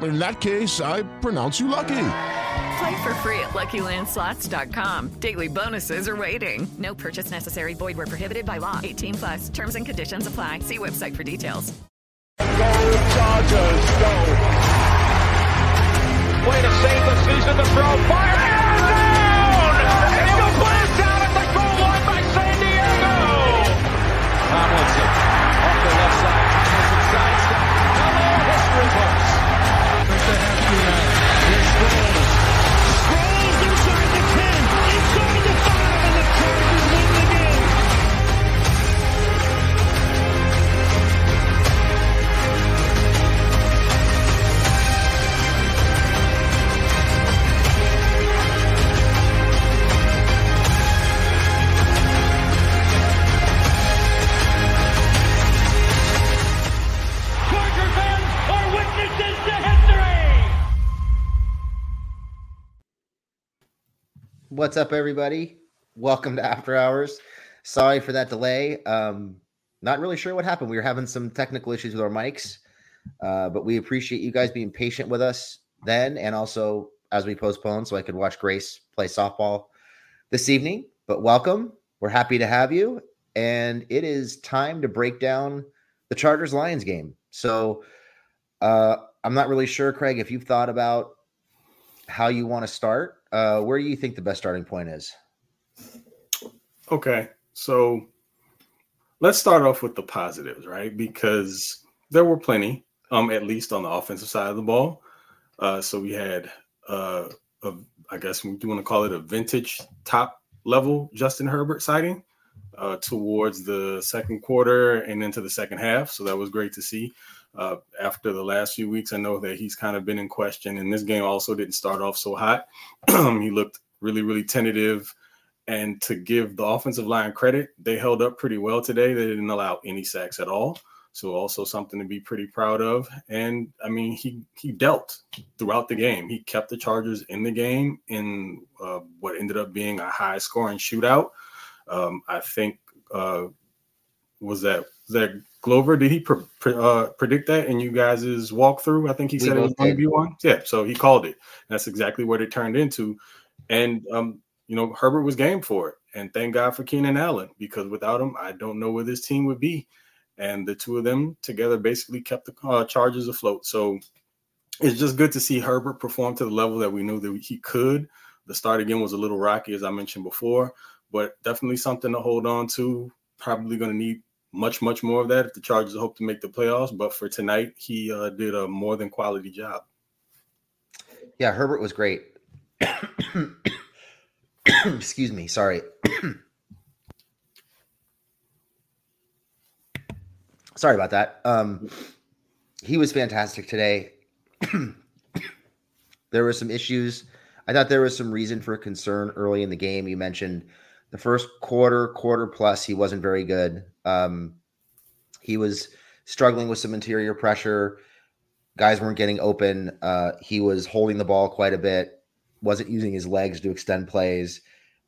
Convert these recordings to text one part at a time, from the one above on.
In that case, I pronounce you lucky. Play for free at LuckyLandSlots.com. Daily bonuses are waiting. No purchase necessary. Void where prohibited by law. 18 plus. Terms and conditions apply. See website for details. Go Chargers, go! Way to save the season. The throw, fire, and down! It's a blast out at the goal line by San Diego. Tomlinson off the left side, has it sidestep. Hello, history books. Here's What's up, everybody? Welcome to After Hours. Sorry for that delay. Um, not really sure what happened. We were having some technical issues with our mics, uh, but we appreciate you guys being patient with us then and also as we postponed so I could watch Grace play softball this evening. But welcome. We're happy to have you. And it is time to break down the Chargers Lions game. So uh, I'm not really sure, Craig, if you've thought about how you want to start. Uh, where do you think the best starting point is? Okay, so let's start off with the positives, right? Because there were plenty, um, at least on the offensive side of the ball. Uh, so we had, uh, a, I guess we do want to call it a vintage top level Justin Herbert sighting uh, towards the second quarter and into the second half. So that was great to see. Uh, after the last few weeks, I know that he's kind of been in question, and this game also didn't start off so hot. he looked really, really tentative. And to give the offensive line credit, they held up pretty well today. They didn't allow any sacks at all. So also something to be pretty proud of. And I mean, he he dealt throughout the game. He kept the Chargers in the game in uh, what ended up being a high scoring shootout. Um, I think uh, was that was that Glover? Did he pre- pre- uh, predict that in you guys' walkthrough? I think he We said it was going to be one. Yeah, so he called it. That's exactly what it turned into. And um, you know, Herbert was game for it. And thank God for Keenan Allen because without him, I don't know where this team would be. And the two of them together basically kept the uh, Chargers afloat. So it's just good to see Herbert perform to the level that we knew that he could. The start again was a little rocky, as I mentioned before, but definitely something to hold on to. Probably going to need much, much more of that if the Chargers hope to make the playoffs. But for tonight, he uh, did a more than quality job. Yeah, Herbert was great. Excuse me. Sorry. Sorry about that. Um, he was fantastic today. there were some issues. I thought there was some reason for concern early in the game. You mentioned the first quarter, quarter plus, he wasn't very good. Um, he was struggling with some interior pressure. Guys weren't getting open. Uh, he was holding the ball quite a bit, wasn't using his legs to extend plays,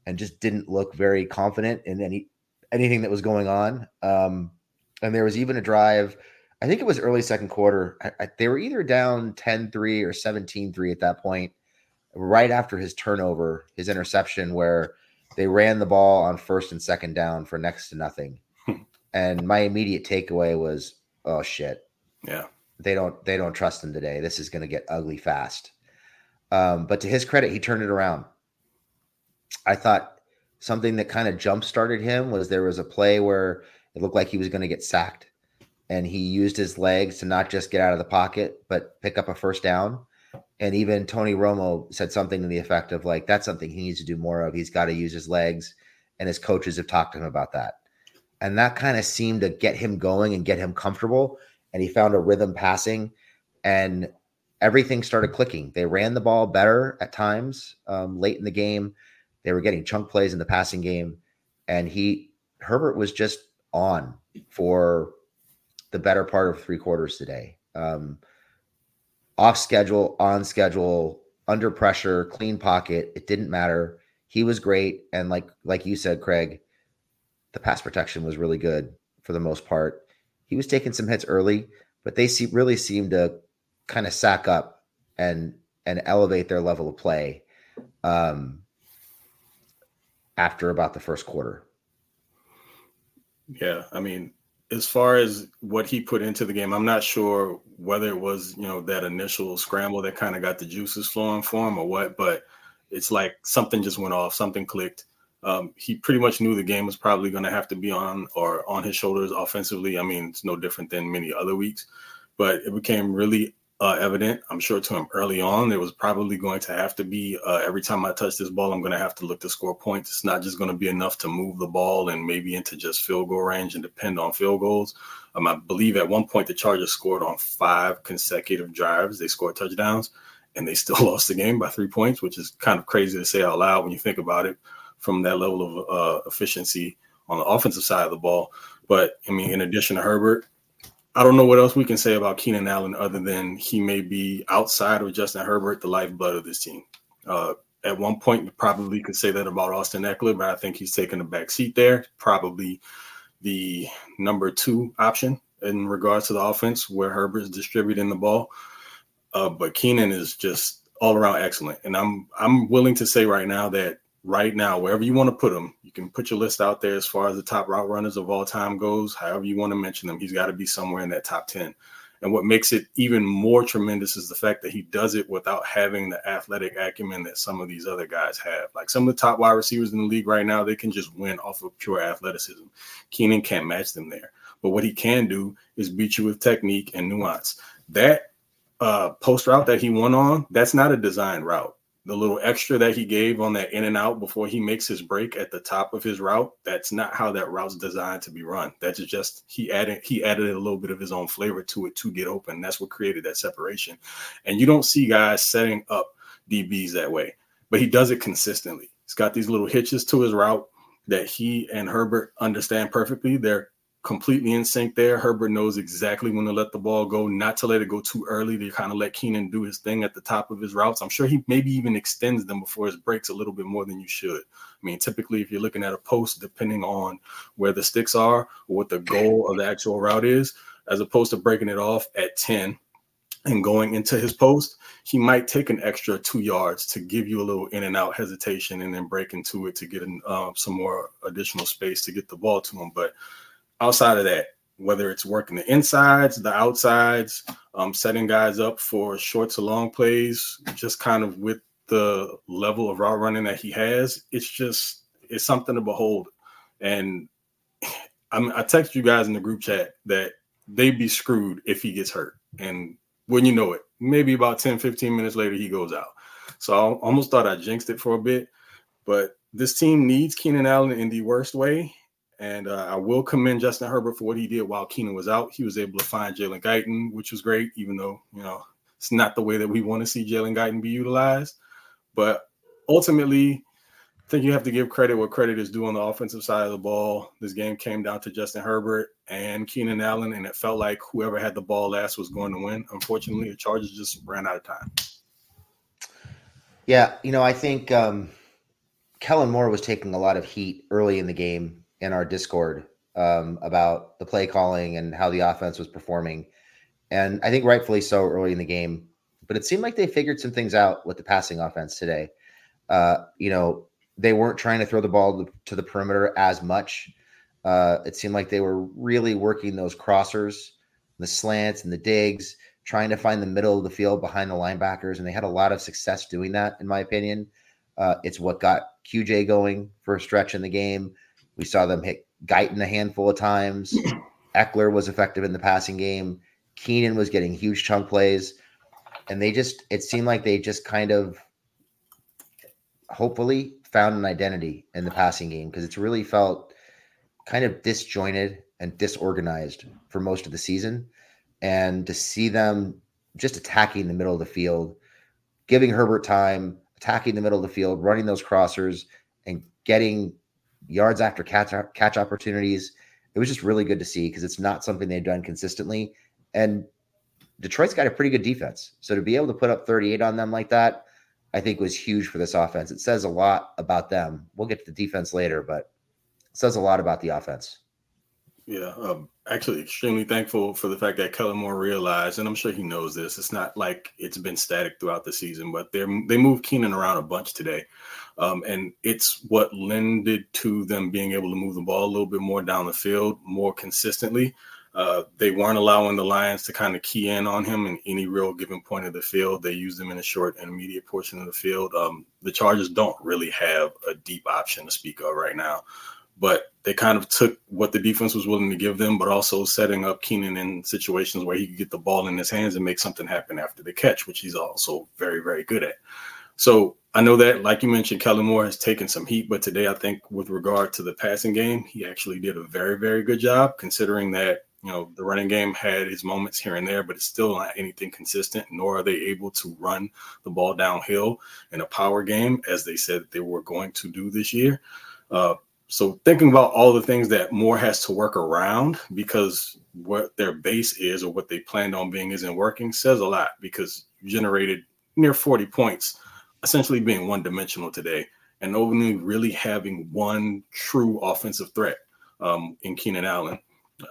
and just didn't look very confident in any anything that was going on. Um, and there was even a drive, I think it was early second quarter. I, I, they were either down 10 3 or 17 3 at that point, right after his turnover, his interception, where they ran the ball on first and second down for next to nothing. and my immediate takeaway was, oh shit. Yeah. They don't they don't trust him today. This is going to get ugly fast. Um, but to his credit, he turned it around. I thought something that kind of jump started him was there was a play where it looked like he was going to get sacked. And he used his legs to not just get out of the pocket, but pick up a first down. And even Tony Romo said something to the effect of like, that's something he needs to do more of. He's got to use his legs. And his coaches have talked to him about that. And that kind of seemed to get him going and get him comfortable. And he found a rhythm passing and everything started clicking. They ran the ball better at times um, late in the game. They were getting chunk plays in the passing game. And he, Herbert was just on for the better part of three quarters today. Um, off schedule, on schedule, under pressure, clean pocket. It didn't matter. He was great, and like like you said, Craig, the pass protection was really good for the most part. He was taking some hits early, but they see, really seemed to kind of sack up and and elevate their level of play um, after about the first quarter. Yeah, I mean, as far as what he put into the game, I'm not sure whether it was, you know, that initial scramble that kind of got the juices flowing for him or what, but it's like something just went off, something clicked. Um, he pretty much knew the game was probably going to have to be on or on his shoulders offensively. I mean, it's no different than many other weeks, but it became really uh, evident, I'm sure, to him early on. it was probably going to have to be uh, every time I touch this ball, I'm going to have to look to score points. It's not just going to be enough to move the ball and maybe into just field goal range and depend on field goals. Um, I believe at one point the Chargers scored on five consecutive drives. They scored touchdowns and they still lost the game by three points, which is kind of crazy to say out loud when you think about it from that level of uh, efficiency on the offensive side of the ball. But I mean, in addition to Herbert, I don't know what else we can say about Keenan Allen other than he may be outside of Justin Herbert, the lifeblood of this team. Uh, at one point, you probably could say that about Austin Ekeler, but I think he's taken a back seat there. Probably the number two option in regards to the offense where Herbert's distributing the ball. Uh, but Keenan is just all around excellent, and I'm I'm willing to say right now that right now, wherever you want to put him, you can put your list out there as far as the top route runners of all time goes. However, you want to mention them, he's got to be somewhere in that top 10. And what makes it even more tremendous is the fact that he does it without having the athletic acumen that some of these other guys have. Like some of the top wide receivers in the league right now, they can just win off of pure athleticism. Keenan can't match them there. But what he can do is beat you with technique and nuance. That uh, post route that he won on, that's not a design route the little extra that he gave on that in and out before he makes his break at the top of his route that's not how that route's designed to be run. That's just he added he added a little bit of his own flavor to it to get open. That's what created that separation. And you don't see guys setting up dbs that way but he does it consistently. He's got these little hitches to his route that he and herbert understand perfectly. They're completely in sync there. Herbert knows exactly when to let the ball go, not to let it go too early to kind of let Keenan do his thing at the top of his routes. I'm sure he maybe even extends them before his breaks a little bit more than you should. I mean, typically, if you're looking at a post, depending on where the sticks are or what the goal of the actual route is, as opposed to breaking it off at 10 and going into his post, he might take an extra two yards to give you a little in and out hesitation and then break into it to get uh, some more additional space to get the ball to him. But outside of that, whether it's working the insides, the outsides, um, setting guys up for short to long plays, just kind of with the level of route running that he has, it's just it's something to behold. And I'm, I text you guys in the group chat that they'd be screwed if he gets hurt. And when you know it, maybe about 10, 15 minutes later, he goes out. So I almost thought I jinxed it for a bit. But this team needs Keenan Allen in the worst way And uh, I will commend Justin Herbert for what he did while Keenan was out. He was able to find Jalen Guyton, which was great, even though, you know, it's not the way that we want to see Jalen Guyton be utilized. But ultimately, I think you have to give credit where credit is due on the offensive side of the ball. This game came down to Justin Herbert and Keenan Allen, and it felt like whoever had the ball last was going to win. Unfortunately, the Chargers just ran out of time. Yeah, you know, I think um, Kellen Moore was taking a lot of heat early in the game in our Discord um, about the play calling and how the offense was performing. And I think rightfully so early in the game. But it seemed like they figured some things out with the passing offense today. Uh, you know, they weren't trying to throw the ball to the perimeter as much. Uh, it seemed like they were really working those crossers, the slants, and the digs, trying to find the middle of the field behind the linebackers. And they had a lot of success doing that, in my opinion. Uh, it's what got QJ going for a stretch in the game. We saw them hit Guyton a handful of times. Ekeler was effective in the passing game. Keenan was getting huge chunk plays. And they just, it seemed like they just kind of hopefully found an identity in the passing game because it's really felt kind of disjointed and disorganized for most of the season. And to see them just attacking the middle of the field, giving Herbert time, attacking the middle of the field, running those crossers, and getting yards after catch catch opportunities. It was just really good to see because it's not something they've done consistently. And Detroit's got a pretty good defense. So to be able to put up 38 on them like that, I think was huge for this offense. It says a lot about them. We'll get to the defense later, but it says a lot about the offense. Yeah, um, actually, extremely thankful for the fact that Kellen Moore realized, and I'm sure he knows this. It's not like it's been static throughout the season, but they they moved Keenan around a bunch today, um, and it's what lended to them being able to move the ball a little bit more down the field more consistently. Uh, they weren't allowing the Lions to kind of key in on him in any real given point of the field. They used him in a short and immediate portion of the field. Um, the Chargers don't really have a deep option to speak of right now but they kind of took what the defense was willing to give them, but also setting up Keenan in situations where he could get the ball in his hands and make something happen after the catch, which he's also very, very good at. So I know that, like you mentioned, Kellen Moore has taken some heat, but today I think with regard to the passing game, he actually did a very, very good job considering that, you know, the running game had his moments here and there, but it's still not anything consistent, nor are they able to run the ball downhill in a power game as they said they were going to do this year. Uh, so thinking about all the things that Moore has to work around because what their base is or what they planned on being isn't working says a lot because you generated near 40 points, essentially being one dimensional today, and only really having one true offensive threat um, in Keenan Allen.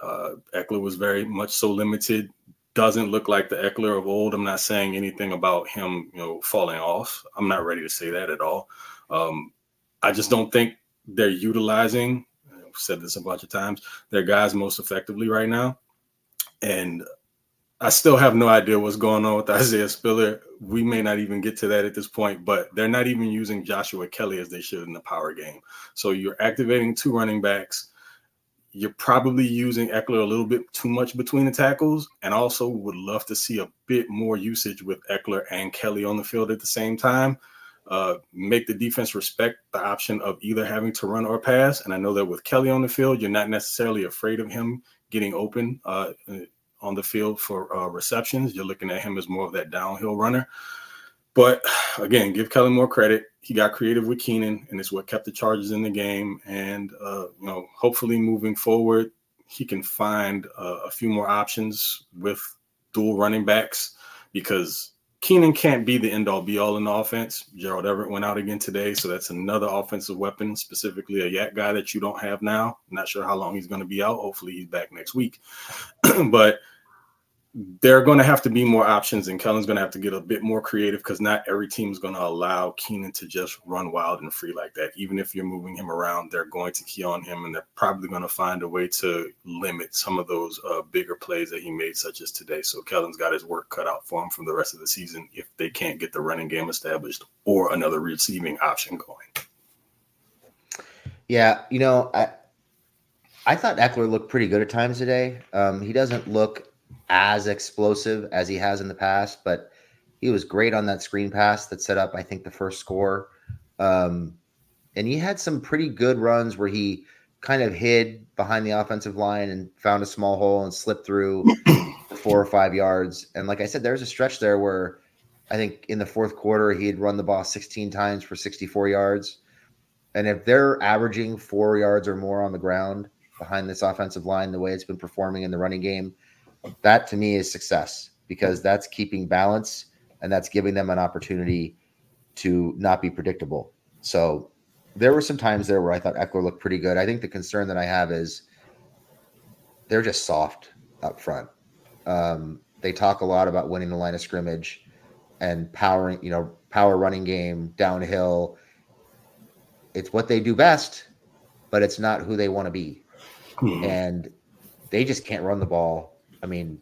Uh, Ekeler was very much so limited. Doesn't look like the Ekeler of old. I'm not saying anything about him, you know, falling off. I'm not ready to say that at all. Um, I just don't think they're utilizing. I've said this a bunch of times. Their guys most effectively right now, and I still have no idea what's going on with Isaiah Spiller. We may not even get to that at this point, but they're not even using Joshua Kelley as they should in the power game. So you're activating two running backs. You're probably using Ekeler a little bit too much between the tackles, and also would love to see a bit more usage with Ekeler and Kelley on the field at the same time uh, make the defense respect the option of either having to run or pass. And I know that with Kelley on the field, you're not necessarily afraid of him getting open uh, on the field for uh, receptions. You're looking at him as more of that downhill runner. But again, give Kelly more credit. He got creative with Keenan, and it's what kept the Chargers in the game. And uh, you know, hopefully, moving forward, he can find uh, a few more options with dual running backs because Keenan can't be the end all be all in the offense. Gerald Everett went out again today, so that's another offensive weapon, specifically a YAC guy that you don't have now. Not sure how long he's going to be out. Hopefully, he's back next week. but there are going to have to be more options, and Kellen's going to have to get a bit more creative because not every team is going to allow Keenan to just run wild and free like that. Even if you're moving him around, they're going to key on him, and they're probably going to find a way to limit some of those uh, bigger plays that he made, such as today. So Kellen's got his work cut out for him from the rest of the season if they can't get the running game established or another receiving option going. Yeah, you know, I I thought Ekeler looked pretty good at times today. Um, he doesn't look as explosive as he has in the past, but he was great on that screen pass that set up, I think, the first score. Um, and he had some pretty good runs where he kind of hid behind the offensive line and found a small hole and slipped through four or five yards. And like I said, there's a stretch there where I think in the fourth quarter he had run the ball 16 times for 64 yards. And if they're averaging four yards or more on the ground behind this offensive line, the way it's been performing in the running game, that to me is success because that's keeping balance and that's giving them an opportunity to not be predictable. So there were some times there where I thought Ekeler looked pretty good. I think the concern that I have is they're just soft up front. Um, they talk a lot about winning the line of scrimmage and powering, you know, power running game downhill. It's what they do best, but it's not who they want to be. Hmm. And they just can't run the ball. I mean,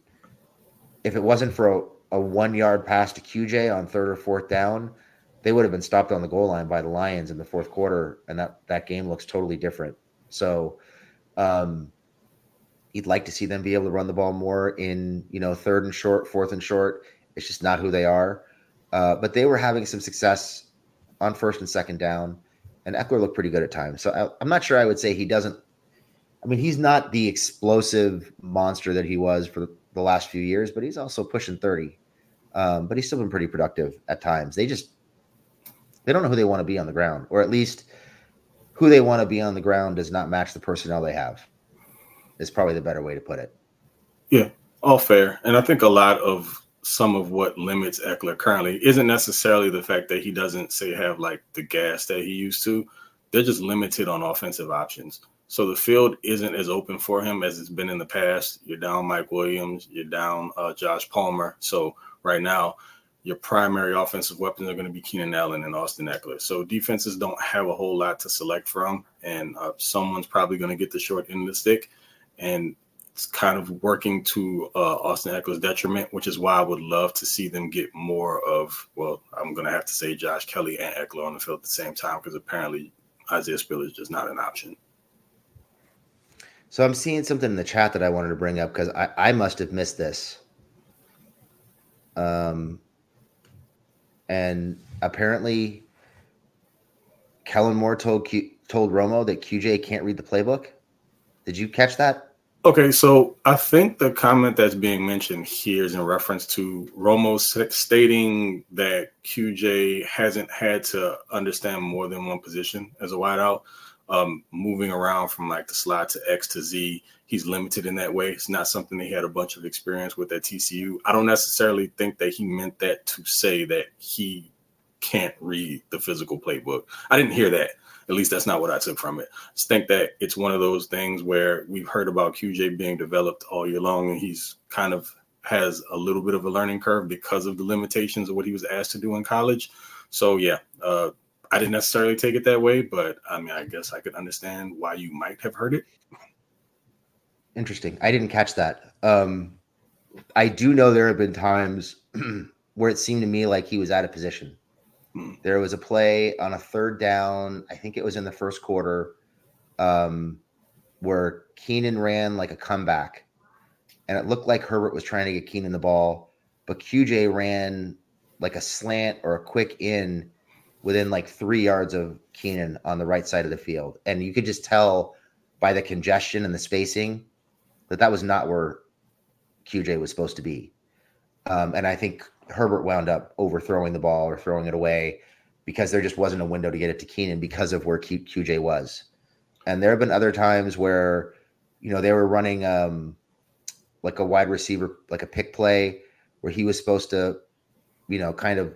if it wasn't for a, a one yard pass to QJ on third or fourth down, they would have been stopped on the goal line by the Lions in the fourth quarter, and that that game looks totally different. So, um, you'd like to see them be able to run the ball more in you know third and short, fourth and short. It's just not who they are. Uh, but they were having some success on first and second down, and Ekeler looked pretty good at times. So I, I'm not sure I would say he doesn't. I mean, he's not the explosive monster that he was for the last few years, but he's also pushing 30. Um, but he's still been pretty productive at times. They just they don't know who they want to be on the ground, or at least who they want to be on the ground does not match the personnel they have. Is probably the better way to put it. Yeah, all fair. And I think a lot of some of what limits Ekeler currently isn't necessarily the fact that he doesn't say have like the gas that he used to. They're just limited on offensive options. So the field isn't as open for him as it's been in the past. You're down Mike Williams, you're down uh, Josh Palmer. So right now your primary offensive weapons are going to be Keenan Allen and Austin Ekeler. So defenses don't have a whole lot to select from, and uh, someone's probably going to get the short end of the stick, and it's kind of working to uh, Austin Ekeler's detriment, which is why I would love to see them get more of. Well, I'm going to have to say Josh Kelley and Ekeler on the field at the same time because apparently Isaiah Spiller is just not an option. So I'm seeing something in the chat that I wanted to bring up because I, I must have missed this. Um, and apparently Kellen Moore told Q, told Romo that QJ can't read the playbook. Did you catch that? Okay, so I think the comment that's being mentioned here is in reference to Romo stating that QJ hasn't had to understand more than one position as a wideout, um, moving around from like the slot to X to Z he's limited in that way. It's not something he had a bunch of experience with at TCU. I don't necessarily think that he meant that to say that he can't read the physical playbook. I didn't hear that. At least that's not what I took from it. I just think that it's one of those things where we've heard about QJ being developed all year long, and he's kind of has a little bit of a learning curve because of the limitations of what he was asked to do in college. So yeah, uh, I didn't necessarily take it that way, but I mean, I guess I could understand why you might have heard it. Interesting. I didn't catch that. Um, I do know there have been times where it seemed to me like he was out of position. Hmm. There was a play on a third down. I think it was in the first quarter, um, where Keenan ran like a comeback, and it looked like Herbert was trying to get Keenan the ball, but QJ ran like a slant or a quick in within like three yards of Keenan on the right side of the field, and you could just tell by the congestion and the spacing that that was not where QJ was supposed to be. Um, and I think Herbert wound up overthrowing the ball or throwing it away because there just wasn't a window to get it to Keenan because of where Q- QJ was. And there have been other times where, you know, they were running um, like a wide receiver, like a pick play where he was supposed to, you know, kind of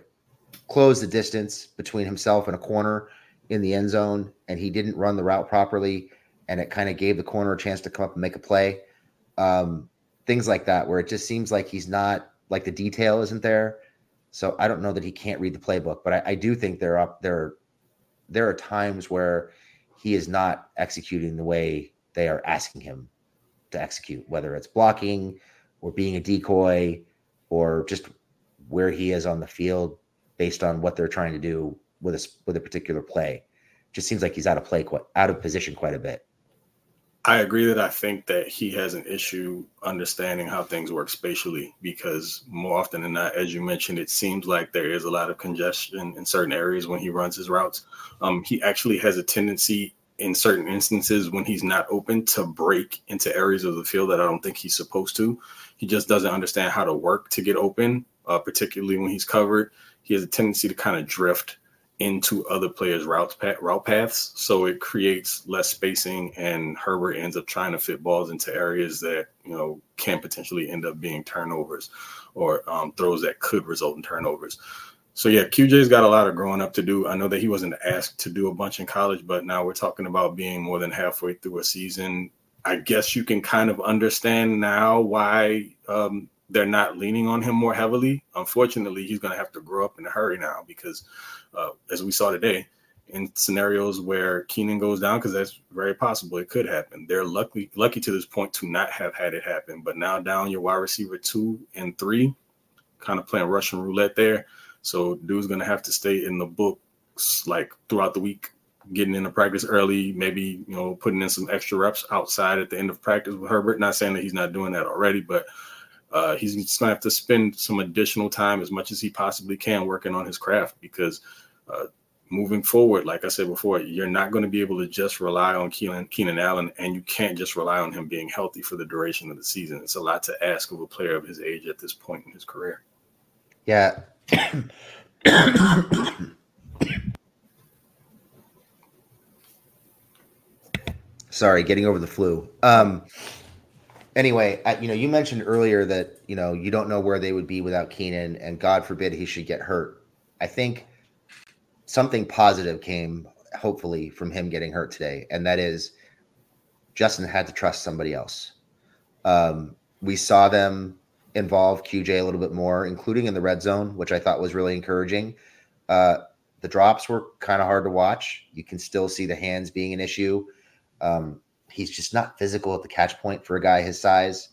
close the distance between himself and a corner in the end zone. And he didn't run the route properly. And it kind of gave the corner a chance to come up and make a play um, things like that, where it just seems like he's not like the detail isn't there. So I don't know that he can't read the playbook, but I, I do think there are there there are times where he is not executing the way they are asking him to execute, whether it's blocking or being a decoy or just where he is on the field based on what they're trying to do with a with a particular play. Just seems like he's out of play quite out of position quite a bit. I agree that I think that he has an issue understanding how things work spatially because more often than not, as you mentioned, it seems like there is a lot of congestion in certain areas when he runs his routes. Um, he actually has a tendency in certain instances when he's not open to break into areas of the field that I don't think he's supposed to. He just doesn't understand how to work to get open, uh, particularly when he's covered. He has a tendency to kind of drift into other players' route route paths, so it creates less spacing, and Herbert ends up trying to fit balls into areas that you know can potentially end up being turnovers or um, throws that could result in turnovers. So yeah, QJ's got a lot of growing up to do. I know that he wasn't asked to do a bunch in college, but now we're talking about being more than halfway through a season. I guess you can kind of understand now why um, they're not leaning on him more heavily. Unfortunately, he's going to have to grow up in a hurry now because, uh, as we saw today, in scenarios where Keenan goes down, because that's very possible, it could happen. They're lucky lucky to this point to not have had it happen, but now down your wide receiver two and three, kind of playing Russian roulette there. So dude's going to have to stay in the books like throughout the week, getting into practice early, maybe you know putting in some extra reps outside at the end of practice with Herbert. Not saying that he's not doing that already, but uh, he's just gonna have to spend some additional time as much as he possibly can working on his craft because uh, moving forward, like I said before, you're not going to be able to just rely on Keenan, Keenan Allen, and you can't just rely on him being healthy for the duration of the season. It's a lot to ask of a player of his age at this point in his career. Yeah. Sorry, getting over the flu. Um, anyway, I, you know, you mentioned earlier that you know you don't know where they would be without Keenan, and God forbid he should get hurt. I think something positive came, hopefully, from him getting hurt today, and that is Justin had to trust somebody else. Um, we saw them involve QJ a little bit more, including in the red zone, which I thought was really encouraging. Uh, the drops were kind of hard to watch. You can still see the hands being an issue. Um, he's just not physical at the catch point for a guy his size.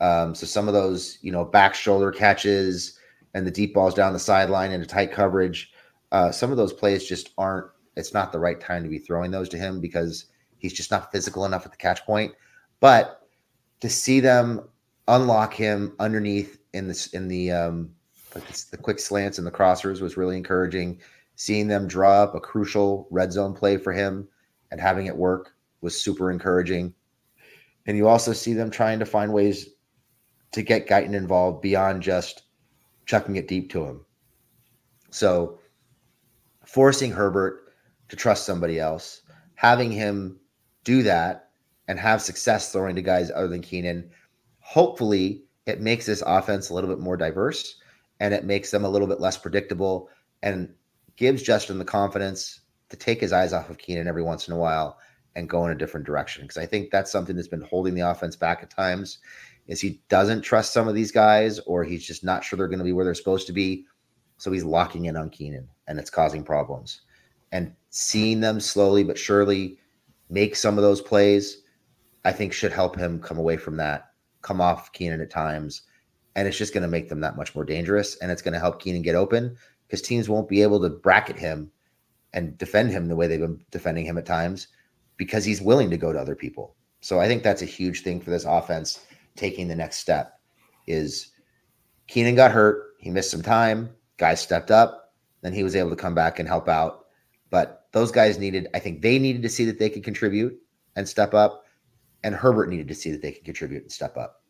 Um, so some of those, you know, back shoulder catches and the deep balls down the sideline into tight coverage, uh, some of those plays just aren't. It's not the right time to be throwing those to him because he's just not physical enough at the catch point. But to see them unlock him underneath in this in the um, like the quick slants and the crossers was really encouraging. Seeing them draw up a crucial red zone play for him and having it work was super encouraging. And you also see them trying to find ways to get Guyton involved beyond just chucking it deep to him. So forcing Herbert to trust somebody else, having him do that and have success throwing to guys other than Keenan, hopefully it makes this offense a little bit more diverse and it makes them a little bit less predictable and gives Justin the confidence to take his eyes off of Keenan every once in a while and go in a different direction. Because I think that's something that's been holding the offense back at times is he doesn't trust some of these guys or he's just not sure they're going to be where they're supposed to be. So he's locking in on Keenan and it's causing problems. And seeing them slowly but surely make some of those plays, I think should help him come away from that, come off Keenan at times. And it's just going to make them that much more dangerous. And it's going to help Keenan get open because teams won't be able to bracket him and defend him the way they've been defending him at times because he's willing to go to other people. So I think that's a huge thing for this offense taking the next step is Keenan got hurt, he missed some time, guys stepped up, then he was able to come back and help out. But those guys needed, I think they needed to see that they could contribute and step up, and Herbert needed to see that they could contribute and step up.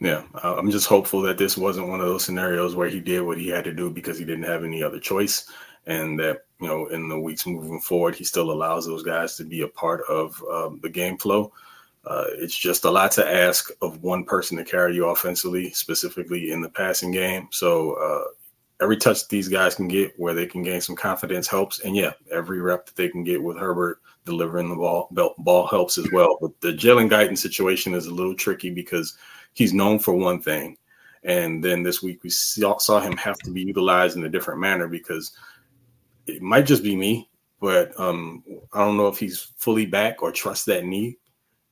Yeah, I'm just hopeful that this wasn't one of those scenarios where he did what he had to do because he didn't have any other choice and that you know in the weeks moving forward he still allows those guys to be a part of um, the game flow. Uh, it's just a lot to ask of one person to carry you offensively specifically in the passing game. So uh, every touch these guys can get where they can gain some confidence helps. And yeah every rep that they can get with herbert delivering the ball ball helps as well. But the jalen guyton situation is a little tricky because he's known for one thing. And then this week we saw, saw him have to be utilized in a different manner because it might just be me, but um, I don't know if he's fully back or trust that knee.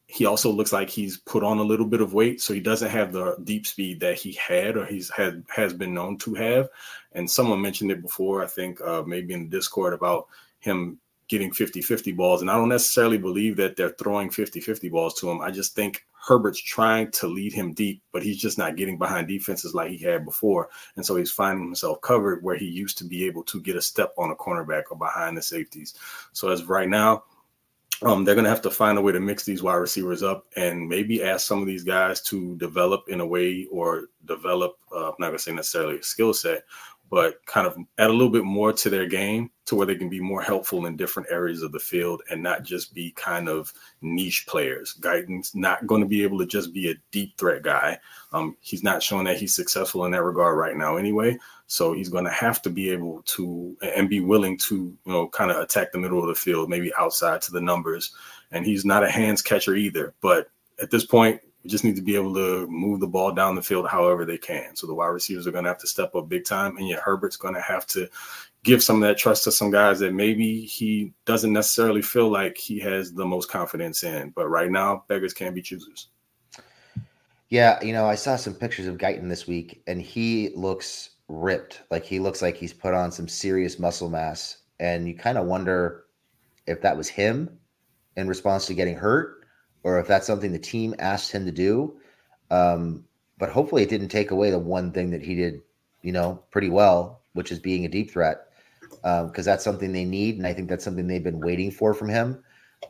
He also looks like he's put on a little bit of weight, so he doesn't have the deep speed that he had or he's had has been known to have. And someone mentioned it before, I think uh, maybe in the Discord about him getting 50-50 balls. And I don't necessarily believe that they're throwing 50-50 balls to him. I just think Herbert's trying to lead him deep, but he's just not getting behind defenses like he had before. And so he's finding himself covered where he used to be able to get a step on a cornerback or behind the safeties. So as right now, um, they're going to have to find a way to mix these wide receivers up and maybe ask some of these guys to develop in a way or develop, uh, I'm not going to say necessarily a skill set, but kind of add a little bit more to their game to where they can be more helpful in different areas of the field and not just be kind of niche players. Guyton's not going to be able to just be a deep threat guy. Um, he's not showing that he's successful in that regard right now anyway. So he's going to have to be able to and be willing to, you know, kind of attack the middle of the field, maybe outside to the numbers. And he's not a hands catcher either. But at this point, we just need to be able to move the ball down the field however they can. So the wide receivers are going to have to step up big time, and yet Herbert's going to have to give some of that trust to some guys that maybe he doesn't necessarily feel like he has the most confidence in. But right now, beggars can't be choosers. Yeah, you know, I saw some pictures of Guyton this week, and he looks ripped. Like he looks like he's put on some serious muscle mass, and you kind of wonder if that was him in response to getting hurt or if that's something the team asked him to do. Um, but hopefully, it didn't take away the one thing that he did, you know, pretty well, which is being a deep threat, because um, that's something they need, and I think that's something they've been waiting for from him.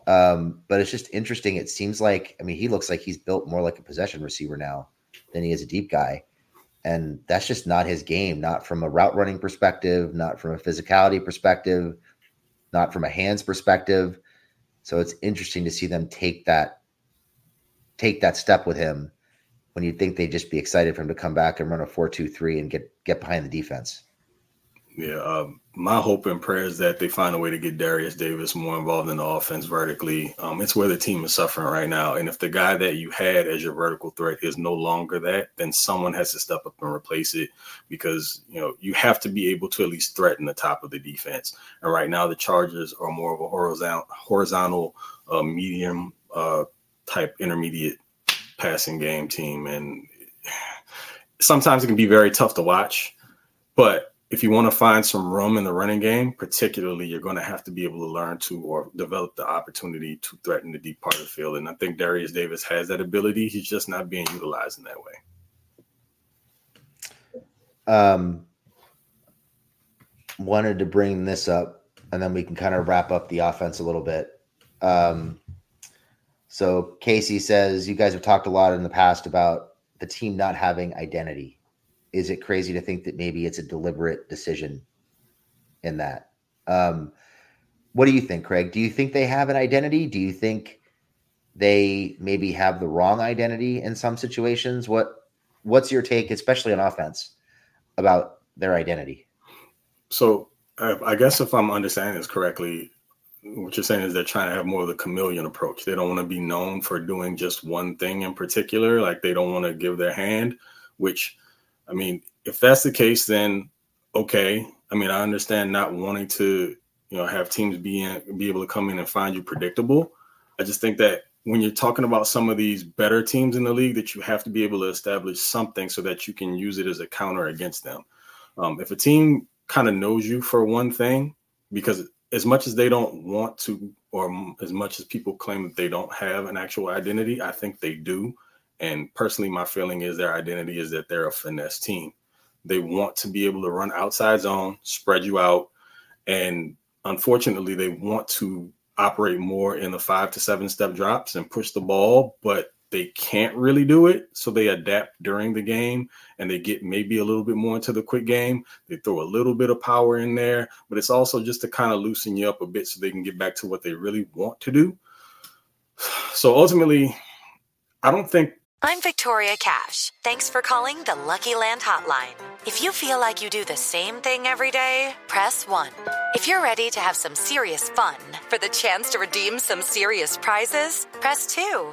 Um, but it's just interesting. It seems like, I mean, he looks like he's built more like a possession receiver now than he is a deep guy. And that's just not his game, not from a route running perspective, not from a physicality perspective, not from a hands perspective. So it's interesting to see them take that take that step with him when you'd think they'd just be excited for him to come back and run a 4-2-3 and get get behind the defense. Yeah, um, my hope and prayer is that they find a way to get Derius Davis more involved in the offense vertically. Um, it's where the team is suffering right now, and if the guy that you had as your vertical threat is no longer that, then someone has to step up and replace it because you know you have to be able to at least threaten the top of the defense. And right now, the Chargers are more of a horizontal, horizontal, uh, medium uh, type intermediate passing game team. And sometimes it can be very tough to watch. But if you want to find some room in the running game, particularly, you're going to have to be able to learn to or develop the opportunity to threaten the deep part of the field. And I think Derius Davis has that ability. He's just not being utilized in that way. Um, wanted to bring this up, and then we can kind of wrap up the offense a little bit. Um, so Casey says you guys have talked a lot in the past about the team not having identity. Is it crazy to think that maybe it's a deliberate decision in that? Um, what do you think, Craig? Do you think they have an identity? Do you think they maybe have the wrong identity in some situations? What What's your take, especially on offense, about their identity? So, I guess if I'm understanding this correctly, what you're saying is they're trying to have more of the chameleon approach. They don't want to be known for doing just one thing in particular. Like they don't want to give their hand, which, I mean, if that's the case, then okay. I mean, I understand not wanting to, you know, have teams be in, be able to come in and find you predictable. I just think that when you're talking about some of these better teams in the league, that you have to be able to establish something so that you can use it as a counter against them. Um, if a team kind of knows you for one thing, because as much as they don't want to, or as much as people claim that they don't have an actual identity, I think they do. And personally, my feeling is their identity is that they're a finesse team. They want to be able to run outside zone, spread you out, and unfortunately, they want to operate more in the five to seven step drops and push the ball, but they can't really do it. So they adapt during the game and they get maybe a little bit more into the quick game. They throw a little bit of power in there, but it's also just to kind of loosen you up a bit so they can get back to what they really want to do. So ultimately, I don't think. I'm Victoria Cash. Thanks for calling the Lucky Land Hotline. If you feel like you do the same thing every day, press 1. If you're ready to have some serious fun for the chance to redeem some serious prizes, press 2.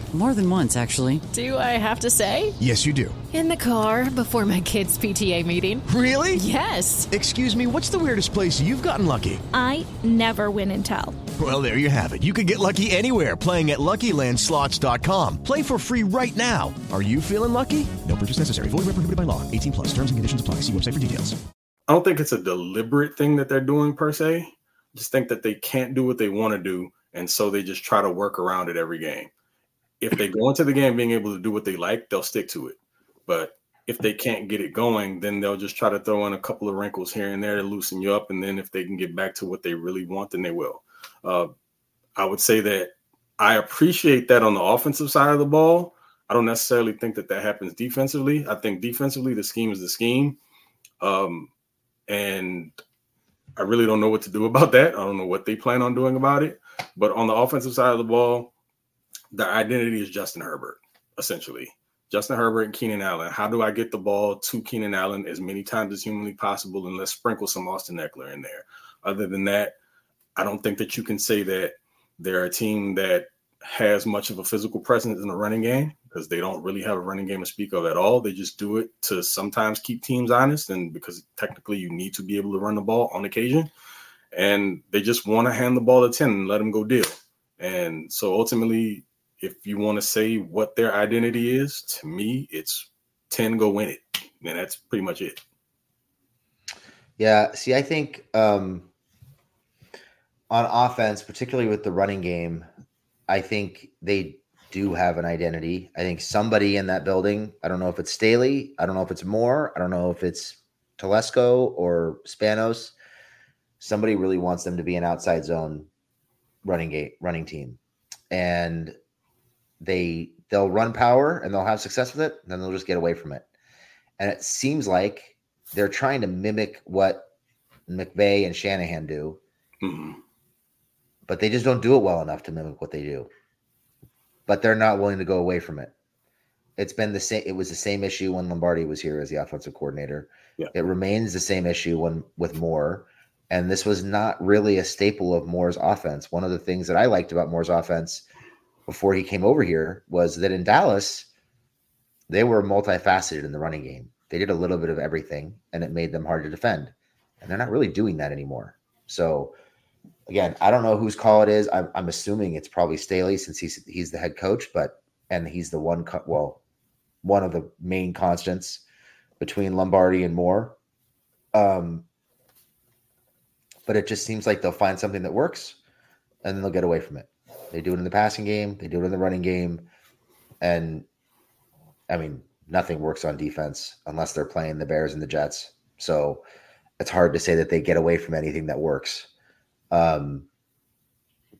More than once, actually. Do I have to say? Yes, you do. In the car before my kids' PTA meeting. Really? Yes. Excuse me, what's the weirdest place you've gotten lucky? I never win and tell. Well, there you have it. You can get lucky anywhere playing at LuckyLandSlots.com. Play for free right now. Are you feeling lucky? No purchase necessary. Void where prohibited by law. 18 plus. Terms and conditions apply. See website for details. I don't think it's a deliberate thing that they're doing per se. I just think that they can't do what they want to do, and so they just try to work around it every game. If they go into the game being able to do what they like, they'll stick to it. But if they can't get it going, then they'll just try to throw in a couple of wrinkles here and there to loosen you up. And then if they can get back to what they really want, then they will. Uh, I would say that I appreciate that on the offensive side of the ball. I don't necessarily think that that happens defensively. I think defensively, the scheme is the scheme. Um, and I really don't know what to do about that. I don't know what they plan on doing about it. But on the offensive side of the ball, the identity is Justin Herbert, essentially. Justin Herbert and Keenan Allen. How do I get the ball to Keenan Allen as many times as humanly possible? And let's sprinkle some Austin Ekeler in there. Other than that, I don't think that you can say that they're a team that has much of a physical presence in the running game because they don't really have a running game to speak of at all. They just do it to sometimes keep teams honest and because technically you need to be able to run the ball on occasion. And they just want to hand the ball to 10 and let them go deal. And so ultimately, if you want to say what their identity is, to me, it's 10 go win it. And that's pretty much it. Yeah. See, I think um, on offense, particularly with the running game, I think they do have an identity. I think somebody in that building, I don't know if it's Staley, I don't know if it's Moore, I don't know if it's Telesco or Spanos. Somebody really wants them to be an outside zone running game running team. And they they'll run power and they'll have success with it, then they'll just get away from it. And it seems like they're trying to mimic what McVay and Shanahan do. Mm-hmm. But they just don't do it well enough to mimic what they do but they're not willing to go away from it. It's been the same. It was the same issue when Lombardi was here as the offensive coordinator. Yeah. It remains the same issue when with Moore, and this was not really a staple of Moore's offense. One of the things that I liked about Moore's offense before he came over here was that in Dallas, they were multifaceted in the running game. They did a little bit of everything, and it made them hard to defend. And they're not really doing that anymore. So again, I don't know whose call it is. I'm, I'm assuming it's probably Staley since he's he's the head coach, but and he's the one co- well, one of the main constants between Lombardi and Moore. Um, but it just seems like they'll find something that works, and then they'll get away from it. They do it in the passing game, they do it in the running game, and I mean nothing works on defense unless they're playing the Bears and the Jets. So it's hard to say that they get away from anything that works um,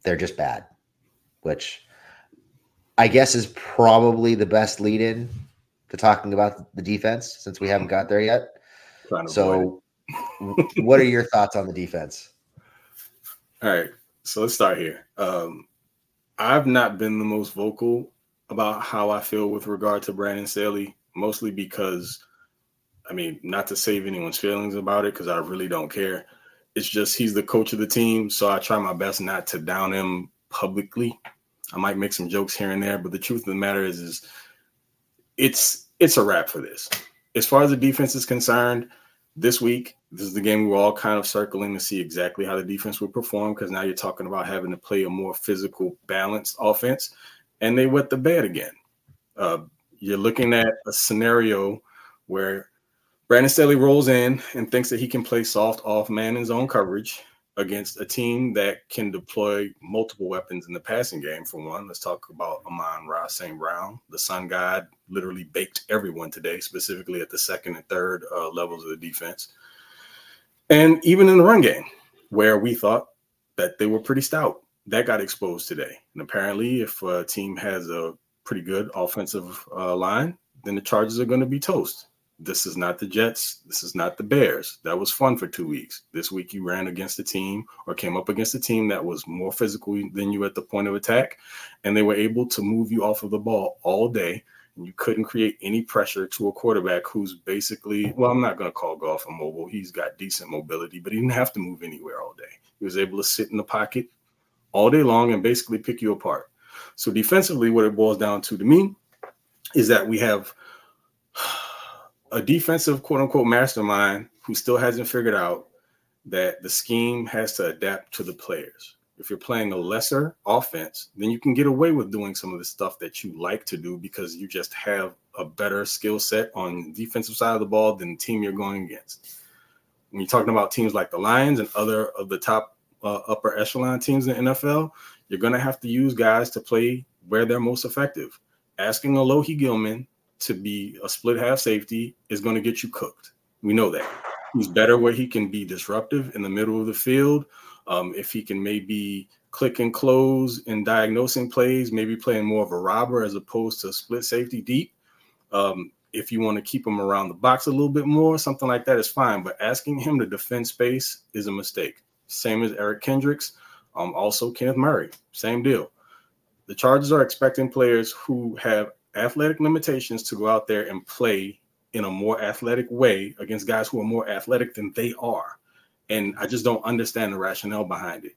they're just bad, which I guess is probably the best lead in to talking about the defense since we haven't got there yet. So, what are your thoughts on the defense? All right, so let's start here. Um, I've not been the most vocal about how I feel with regard to Brandon Staley, mostly because, I mean, not to save anyone's feelings about it, because I really don't care it's just he's the coach of the team, so I try my best not to down him publicly. I might make some jokes here and there, but the truth of the matter is, is it's it's a wrap for this. As far as the defense is concerned, this week this is the game we are all kind of circling to see exactly how the defense will perform because now you're talking about having to play a more physical, balanced offense, and they wet the bed again. Uh, you're looking at a scenario where Brandon Staley rolls in and thinks that he can play soft off man and zone coverage against a team that can deploy multiple weapons in the passing game. For one, let's talk about Amon-Ra St. Brown. The Sun God literally baked everyone today, specifically at the second and third uh, levels of the defense. And even in the run game, where we thought that they were pretty stout, that got exposed today. And apparently, if a team has a pretty good offensive uh, line, then the Chargers are going to be toast This is not the Jets. This is not the Bears. That was fun for two weeks. This week you ran against a team or came up against a team that was more physical than you at the point of attack, and they were able to move you off of the ball all day. And you couldn't create any pressure to a quarterback who's basically, well, I'm not going to call Goff a mobile. He's got decent mobility, but he didn't have to move anywhere all day. He was able to sit in the pocket all day long and basically pick you apart. So defensively, what it boils down to to me is that we have a defensive quote unquote mastermind who still hasn't figured out that the scheme has to adapt to the players. If you're playing a lesser offense, then you can get away with doing some of the stuff that you like to do because you just have a better skill set on the defensive side of the ball than the team you're going against. When you're talking about teams like the Lions and other of the top uh, upper echelon teams in the NFL, you're going to have to use guys to play where they're most effective. Asking Alohi Gilman to be a split half safety is going to get you cooked. We know that. He's better where he can be disruptive in the middle of the field. Um, if he can maybe click and close and diagnosing plays, maybe playing more of a robber as opposed to split safety deep. Um, if you want to keep him around the box a little bit more, something like that is fine. But asking him to defend space is a mistake. Same as Eric Kendricks, um, also Kenneth Murray, same deal. The Chargers are expecting players who have athletic limitations to go out there and play in a more athletic way against guys who are more athletic than they are. And I just don't understand the rationale behind it.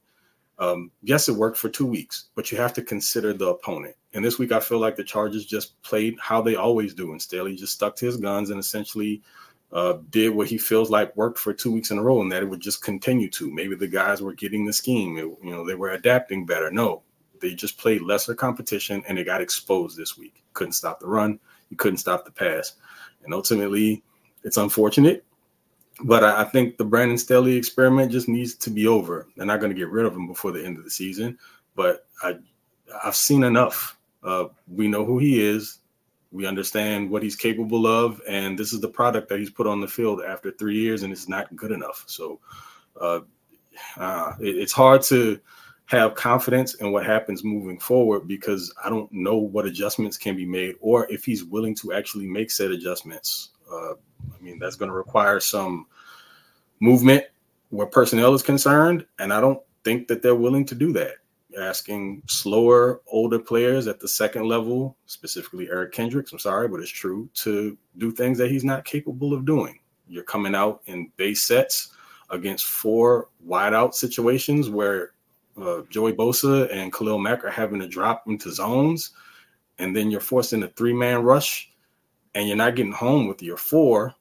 Um, yes, it worked for two weeks, but you have to consider the opponent. And this week, I feel like the Chargers just played how they always do. And Staley just stuck to his guns and essentially uh, did what he feels like worked for two weeks in a row, and that it would just continue to. Maybe the guys were getting the scheme. It, you know, they were adapting better. No, they just played lesser competition, and they got exposed this week. Couldn't stop the run. You couldn't stop the pass, and ultimately, it's unfortunate. But I, I think the Brandon Staley experiment just needs to be over. They're not going to get rid of him before the end of the season, but I, I've seen enough. Uh, we know who he is. We understand what he's capable of, and this is the product that he's put on the field after three years, and it's not good enough. So uh, uh, it, it's hard to have confidence in what happens moving forward because I don't know what adjustments can be made or if he's willing to actually make said adjustments. Uh, I mean, that's going to require some movement where personnel is concerned, and I don't think that they're willing to do that asking slower, older players at the second level, specifically Eric Kendricks, I'm sorry, but it's true, to do things that he's not capable of doing. You're coming out in base sets against four wide out situations where uh, Joey Bosa and Khalil Mack are having to drop into zones, and then you're forcing a three man rush, and you're not getting home with your four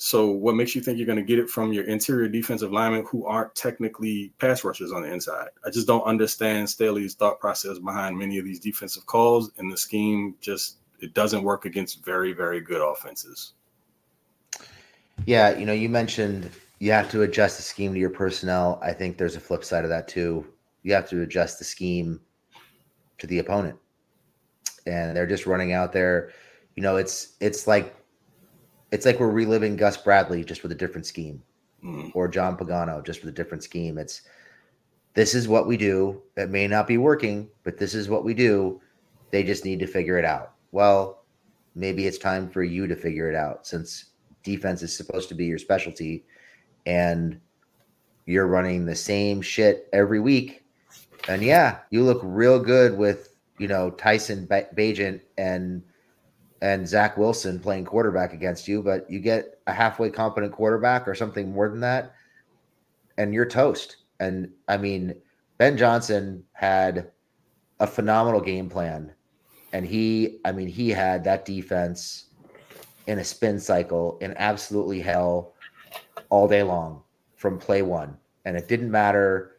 so, what makes you think you're going to get it from your interior defensive linemen who aren't technically pass rushers on the inside? I just don't understand Staley's thought process behind many of these defensive calls, and the scheme just it doesn't work against very, very good offenses. Yeah, you know, you mentioned you have to adjust the scheme to your personnel. I think there's a flip side of that too. You have to adjust the scheme to the opponent, and they're just running out there. You know, it's it's like it's like we're reliving Gus Bradley just with a different scheme, mm. or John Pagano just with a different scheme. It's this is what we do. It may not be working, but this is what we do. They just need to figure it out. Well, maybe it's time for you to figure it out since defense is supposed to be your specialty and you're running the same shit every week. And yeah, you look real good with, you know, Tyson Bagent and and Zach Wilson playing quarterback against you, but you get a halfway competent quarterback or something more than that, and you're toast. And I mean, Ben Johnson had a phenomenal game plan, and he, I mean, he had that defense in a spin cycle in absolutely hell all day long from play one. And it didn't matter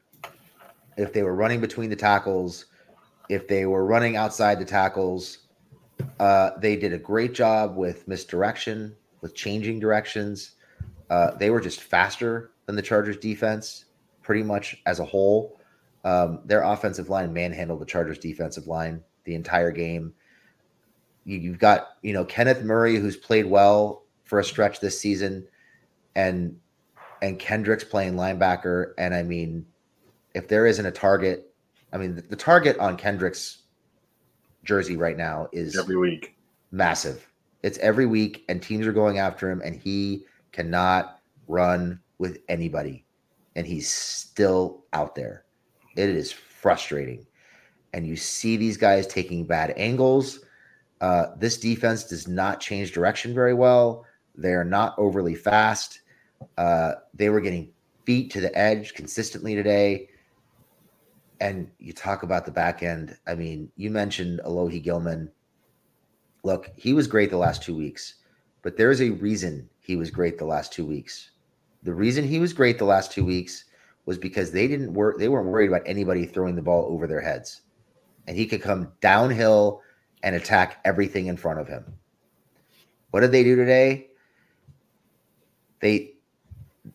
if they were running between the tackles, if they were running outside the tackles uh, they did a great job with misdirection, with changing directions. Uh, they were just faster than the Chargers defense, pretty much as a whole. Um, their offensive line manhandled the Chargers defensive line the entire game. You, have got, you know, Kenneth Murray, who's played well for a stretch this season, and and Kendricks playing linebacker. And I mean, if there isn't a target, I mean, the, the target on Kendricks jersey right now is every week massive. It's every week, and teams are going after him, and he cannot run with anybody. And he's still out there. It is frustrating. And you see these guys taking bad angles. Uh, this defense does not change direction very well. They're not overly fast. Uh, they were getting beat to the edge consistently today. And you talk about the back end. I mean, you mentioned Alohi Gilman. Look, he was great the last two weeks, but there's a reason he was great the last two weeks. The reason he was great the last two weeks was because they didn't work, they weren't worried about anybody throwing the ball over their heads. And he could come downhill and attack everything in front of him. What did they do today? They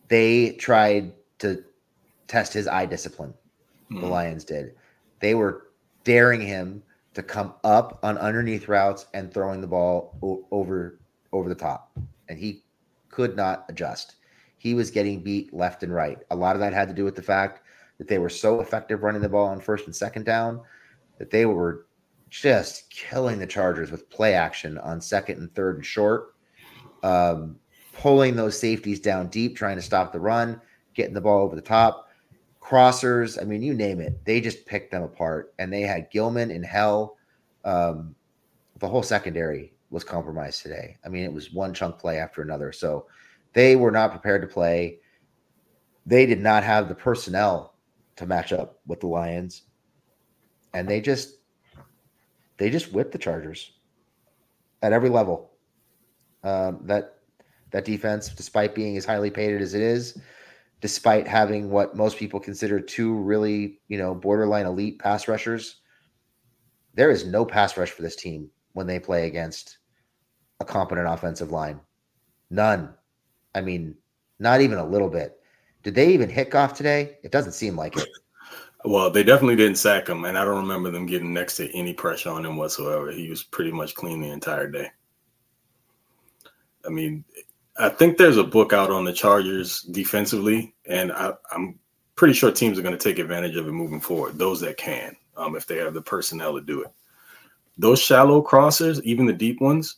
they tried to test his eye discipline. Mm. The Lions did. They were daring him to come up on underneath routes and throwing the ball o- over over the top, and he could not adjust. He was getting beat left and right. A lot of that had to do with the fact that they were so effective running the ball on first and second down that they were just killing the Chargers with play action on second and third and short, um, pulling those safeties down deep, trying to stop the run, getting the ball over the top. Crossers, I mean, you name it, they just picked them apart. And they had Gilman in hell. Um, the whole secondary was compromised today. I mean, it was one chunk play after another. So they were not prepared to play. They did not have the personnel to match up with the Lions. And they just they just whipped the Chargers at every level. Um, that that defense, despite being as highly paid as it is, despite having what most people consider two really, you know, borderline elite pass rushers, there is no pass rush for this team when they play against a competent offensive line. None. I mean, not even a little bit. Did they even hit Goff today? It doesn't seem like it. Well, they definitely didn't sack him, and I don't remember them getting next to any pressure on him whatsoever. He was pretty much clean the entire day. I mean, I think there's a book out on the Chargers defensively, and I, am pretty sure teams are going to take advantage of it moving forward. Those that can, um, if they have the personnel to do it. Those shallow crossers, even the deep ones,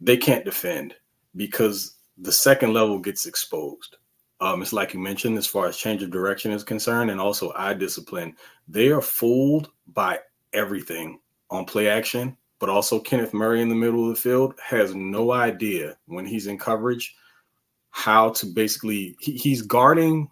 they can't defend because the second level gets exposed. Um, it's like you mentioned, as far as change of direction is concerned, and also eye discipline. They are fooled by everything on play action, but also Kenneth Murray in the middle of the field has no idea when he's in coverage how to basically, he, he's guarding.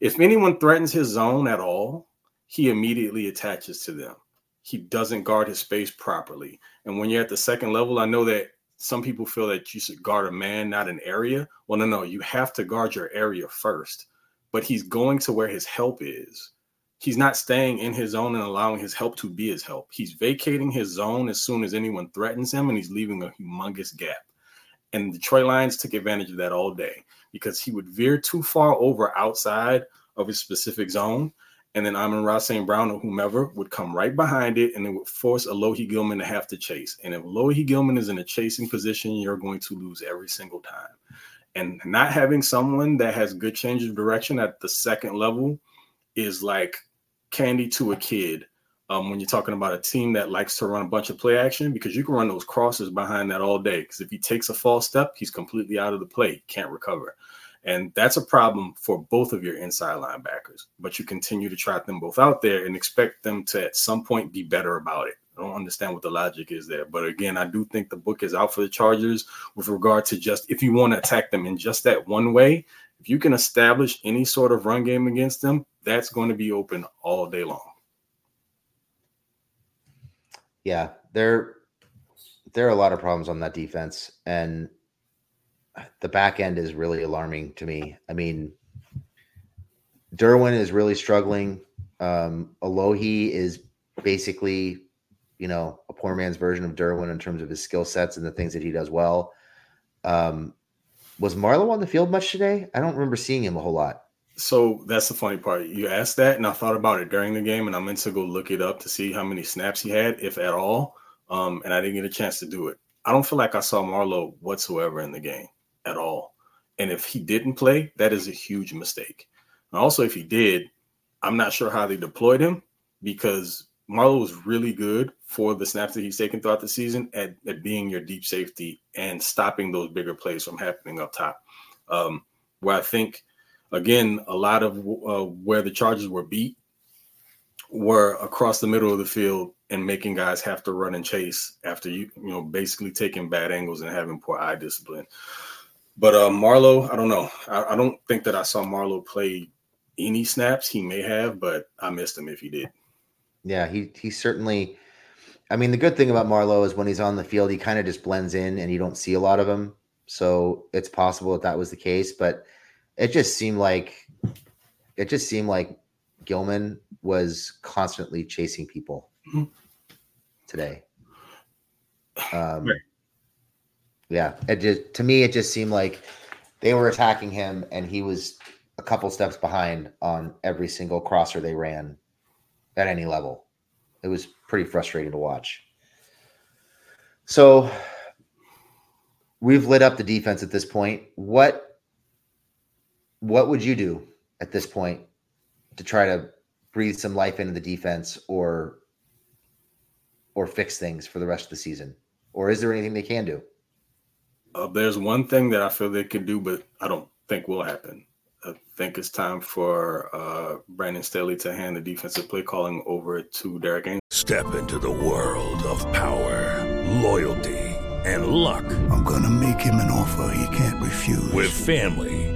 If anyone threatens his zone at all, he immediately attaches to them. He doesn't guard his space properly. And when you're at the second level, I know that some people feel that you should guard a man, not an area. Well, no, no, you have to guard your area first. But he's going to where his help is. He's not staying in his zone and allowing his help to be his help. He's vacating his zone as soon as anyone threatens him, and he's leaving a humongous gap. And the Detroit Lions took advantage of that all day because he would veer too far over outside of his specific zone and then Amon-Ra St. Brown or whomever would come right behind it and it would force Alohi Gilman to have to chase. And if Alohi Gilman is in a chasing position, you're going to lose every single time. And not having someone that has good change of direction at the second level is like candy to a kid um, when you're talking about a team that likes to run a bunch of play action because you can run those crosses behind that all day. Because if he takes a false step, he's completely out of the play, can't recover. And that's a problem for both of your inside linebackers. But you continue to trot them both out there and expect them to at some point be better about it. I don't understand what the logic is there. But again, I do think the book is out for the Chargers with regard to just if you want to attack them in just that one way, if you can establish any sort of run game against them, that's going to be open all day long. Yeah, there there are a lot of problems on that defense. And the back end is really alarming to me. I mean, Derwin is really struggling. Um, Alohi is basically, you know, a poor man's version of Derwin in terms of his skill sets and the things that he does well. Um, was Marlowe on the field much today? I don't remember seeing him a whole lot. So that's the funny part. You asked that, and I thought about it during the game, and I meant to go look it up to see how many snaps he had, if at all. Um, and I didn't get a chance to do it. I don't feel like I saw Marlowe whatsoever in the game at all. And if he didn't play, that is a huge mistake. And also, if he did, I'm not sure how they deployed him because Marlowe was really good for the snaps that he's taken throughout the season at, at being your deep safety and stopping those bigger plays from happening up top. Um, where I think, again, a lot of uh, where the Chargers were beat were across the middle of the field and making guys have to run and chase after you, you know, basically taking bad angles and having poor eye discipline. But uh, Marlowe, I don't know. I, I don't think that I saw Marlowe play any snaps. He may have, but I missed him if he did. Yeah, he he certainly. I mean, the good thing about Marlowe is when he's on the field, he kind of just blends in, and you don't see a lot of him. So it's possible that that was the case, but it just seemed like it just seemed like Gilman was constantly chasing people mm-hmm. today. Um, right. Yeah, it just to me it just seemed like they were attacking him, and he was a couple steps behind on every single crosser they ran at any level. It was pretty frustrating to watch. So we've lit up the defense at this point. What what would you do at this point to try to breathe some life into the defense or or fix things for the rest of the season? Or is there anything they can do? Uh, there's one thing that I feel they could do, but I don't think will happen. I think it's time for uh, Brandon Staley to hand the defensive play calling over to Derrick Ansley. Step into the world of power, loyalty, and luck. I'm going to make him an offer he can't refuse. With family,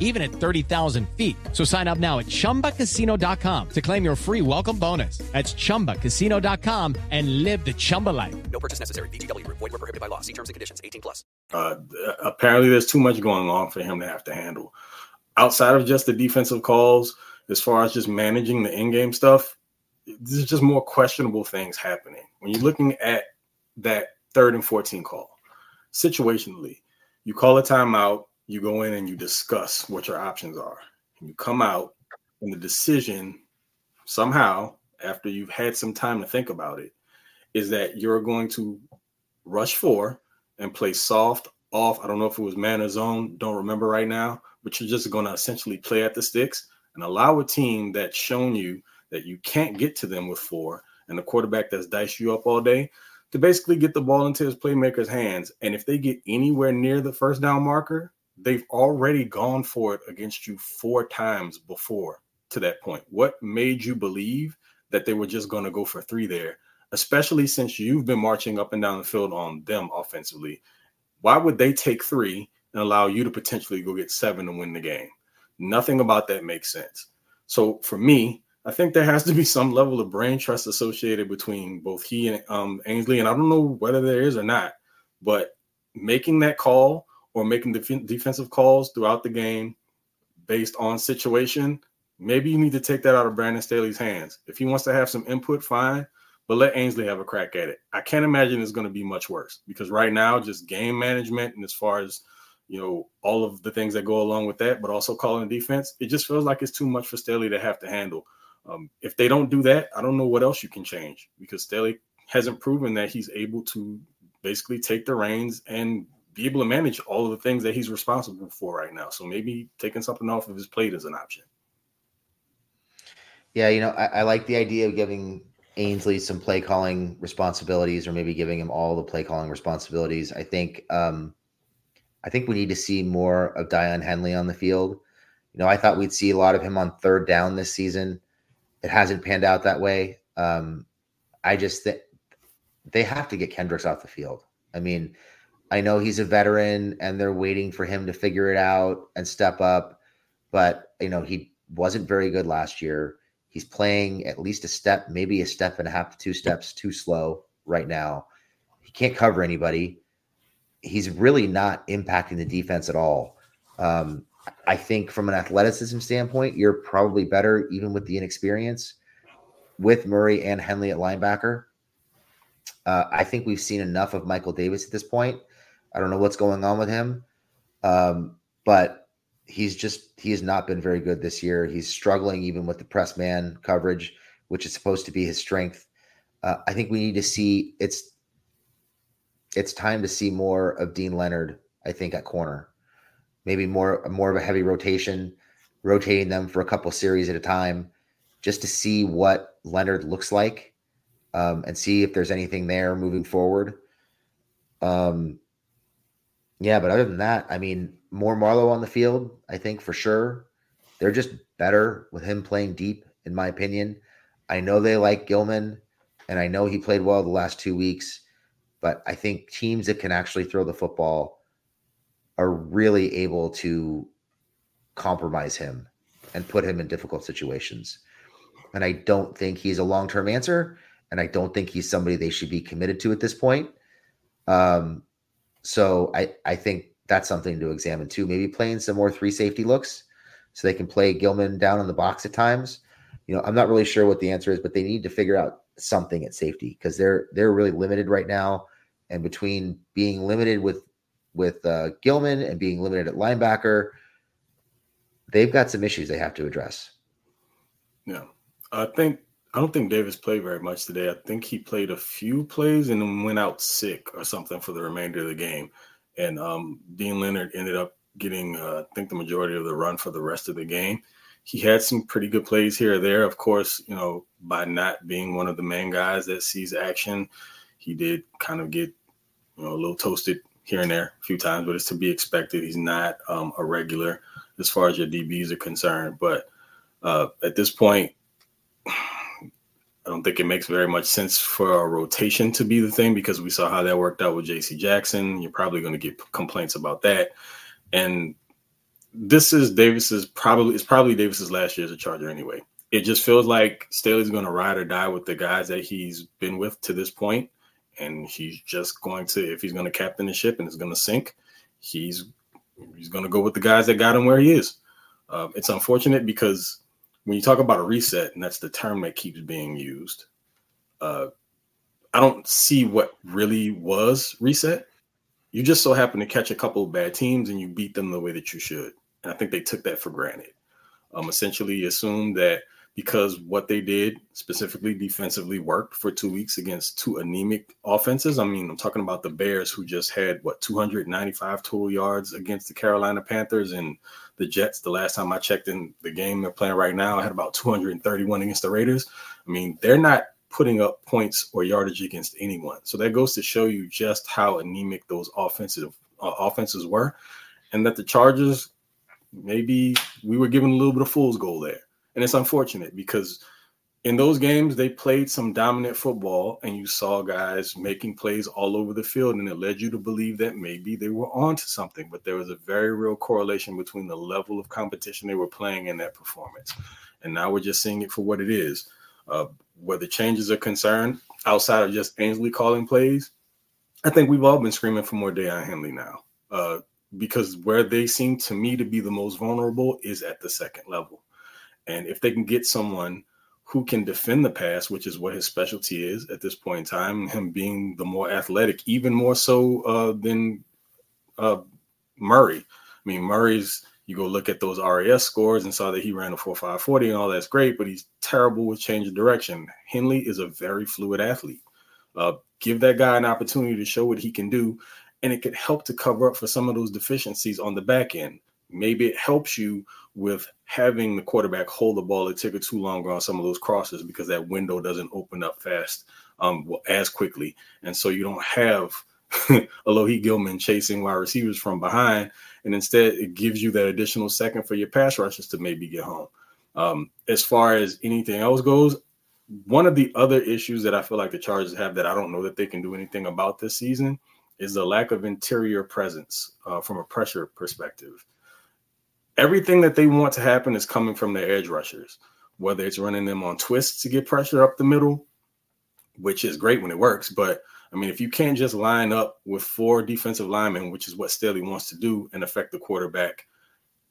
even at 30,000 feet. So sign up now at ChumbaCasino.com to claim your free welcome bonus. That's ChumbaCasino.com and live the Chumba life. No purchase necessary. VGW. Void were prohibited by law. See terms and conditions. 18 plus. Uh, apparently there's too much going on for him to have to handle. Outside of just the defensive calls, as far as just managing the in-game stuff, there's just more questionable things happening. When you're looking at that third and 14 call, situationally, you call a timeout, you go in and you discuss what your options are. And you come out, and the decision somehow, after you've had some time to think about it, is that you're going to rush four and play soft off. I don't know if it was man or zone, don't remember right now, but you're just going to essentially play at the sticks and allow a team that's shown you that you can't get to them with four and the quarterback that's diced you up all day to basically get the ball into his playmaker's hands. And if they get anywhere near the first down marker, they've already gone for it against you four times before to that point. What made you believe that they were just going to go for three there, especially since you've been marching up and down the field on them offensively? Why would they take three and allow you to potentially go get seven to win the game? Nothing about that makes sense. So for me, I think there has to be some level of brain trust associated between both he and um, Ansley, and I don't know whether there is or not. But making that call or making def- defensive calls throughout the game based on situation, maybe you need to take that out of Brandon Staley's hands. If he wants to have some input, fine, but let Ansley have a crack at it. I can't imagine it's going to be much worse because right now, just game management and as far as you know all of the things that go along with that, but also calling defense, it just feels like it's too much for Staley to have to handle. Um, if they don't do that, I don't know what else you can change because Staley hasn't proven that he's able to basically take the reins and be able to manage all of the things that he's responsible for right now. So maybe taking something off of his plate is an option. Yeah, you know, I, I like the idea of giving Ansley some play calling responsibilities, or maybe giving him all the play calling responsibilities. I think, um, I think we need to see more of Daiyan Henley on the field. You know, I thought we'd see a lot of him on third down this season. It hasn't panned out that way. Um, I just think they have to get Kendricks off the field. I mean, I know he's a veteran and they're waiting for him to figure it out and step up, but you know, he wasn't very good last year. He's playing at least a step, maybe a step and a half two steps too slow right now. He can't cover anybody. He's really not impacting the defense at all. Um, I think from an athleticism standpoint, you're probably better even with the inexperience with Murray and Henley at linebacker. Uh, I think we've seen enough of Michael Davis at this point. I don't know what's going on with him, um, but he's just he has not been very good this year. He's struggling even with the press man coverage, which is supposed to be his strength. Uh, I think we need to see it's it's time to see more of Deane Leonard. I think at corner, maybe more more of a heavy rotation, rotating them for a couple series at a time, just to see what Leonard looks like um, and see if there's anything there moving forward. Um, yeah, but other than that, I mean, more Marlowe on the field, I think for sure. They're just better with him playing deep, in my opinion. I know they like Gilman, and I know he played well the last two weeks, but I think teams that can actually throw the football are really able to compromise him and put him in difficult situations. And I don't think he's a long term answer and I don't think he's somebody they should be committed to at this point. Um, so I I think that's something to examine too. Maybe playing some more three safety looks so they can play Gilman down in the box at times. You know, I'm not really sure what the answer is, but they need to figure out something at safety because they're they're really limited right now. And between being limited with with uh, Gilman and being limited at linebacker, they've got some issues they have to address. Yeah, I think I don't think Davis played very much today. I think he played a few plays and then went out sick or something for the remainder of the game. And um, Deane Leonard ended up getting, uh, I think, the majority of the run for the rest of the game. He had some pretty good plays here or there. Of course, you know, by not being one of the main guys that sees action, he did kind of get, you know, a little toasted here and there a few times, but it's to be expected. He's not um, a regular as far as your DBs are concerned. But uh, at this point, I don't think it makes very much sense for a rotation to be the thing because we saw how that worked out with JC Jackson. You're probably going to get complaints about that. And this is Davis's probably it's probably Davis's last year as a Charger anyway. It just feels like Staley's going to ride or die with the guys that he's been with to this point, and he's just going to if he's going to captain the ship and it's going to sink, he's he's going to go with the guys that got him where he is. Uh, it's unfortunate because when you talk about a reset, and that's the term that keeps being used, uh, I don't see what really was reset. You just so happen to catch a couple of bad teams and you beat them the way that you should. And I think they took that for granted. Um, essentially assumed that because what they did specifically defensively worked for two weeks against two anemic offenses. I mean, I'm talking about the Bears who just had what 295 total yards against the Carolina Panthers and the Jets. The last time I checked in the game they're playing right now, I had about 231 against the Raiders. I mean, they're not putting up points or yardage against anyone. So that goes to show you just how anemic those offensive uh, offenses were, and that the Chargers maybe we were given a little bit of fool's gold there. And it's unfortunate because in those games they played some dominant football and you saw guys making plays all over the field and it led you to believe that maybe they were onto something. But there was a very real correlation between the level of competition they were playing and that performance. And now we're just seeing it for what it is. Uh, where the changes are concerned outside of just Ansley calling plays i think we've all been screaming for more Daiyan henley now. Uh, because where they seem to me to be the most vulnerable is at the second level. And if they can get someone who can defend the pass, which is what his specialty is at this point in time, him being the more athletic, even more so uh, than uh, Murray. I mean, Murray's, you go look at those RAS scores and saw that he ran a 4.540 and all that's great, but he's terrible with change of direction. Henley is a very fluid athlete. Uh, give that guy an opportunity to show what he can do, and it could help to cover up for some of those deficiencies on the back end. Maybe it helps you with having the quarterback hold the ball a ticker too long on some of those crosses because that window doesn't open up fast um, as quickly. And so you don't have Alohi Gilman chasing wide receivers from behind. And instead, it gives you that additional second for your pass rushers to maybe get home. Um, as far as anything else goes, one of the other issues that I feel like the Chargers have that I don't know that they can do anything about this season is the lack of interior presence uh, from a pressure perspective everything that they want to happen is coming from their edge rushers. whether it's running them on twists to get pressure up the middle, which is great when it works. But I mean, if you can't just line up with four defensive linemen, which is what Staley wants to do, and affect the quarterback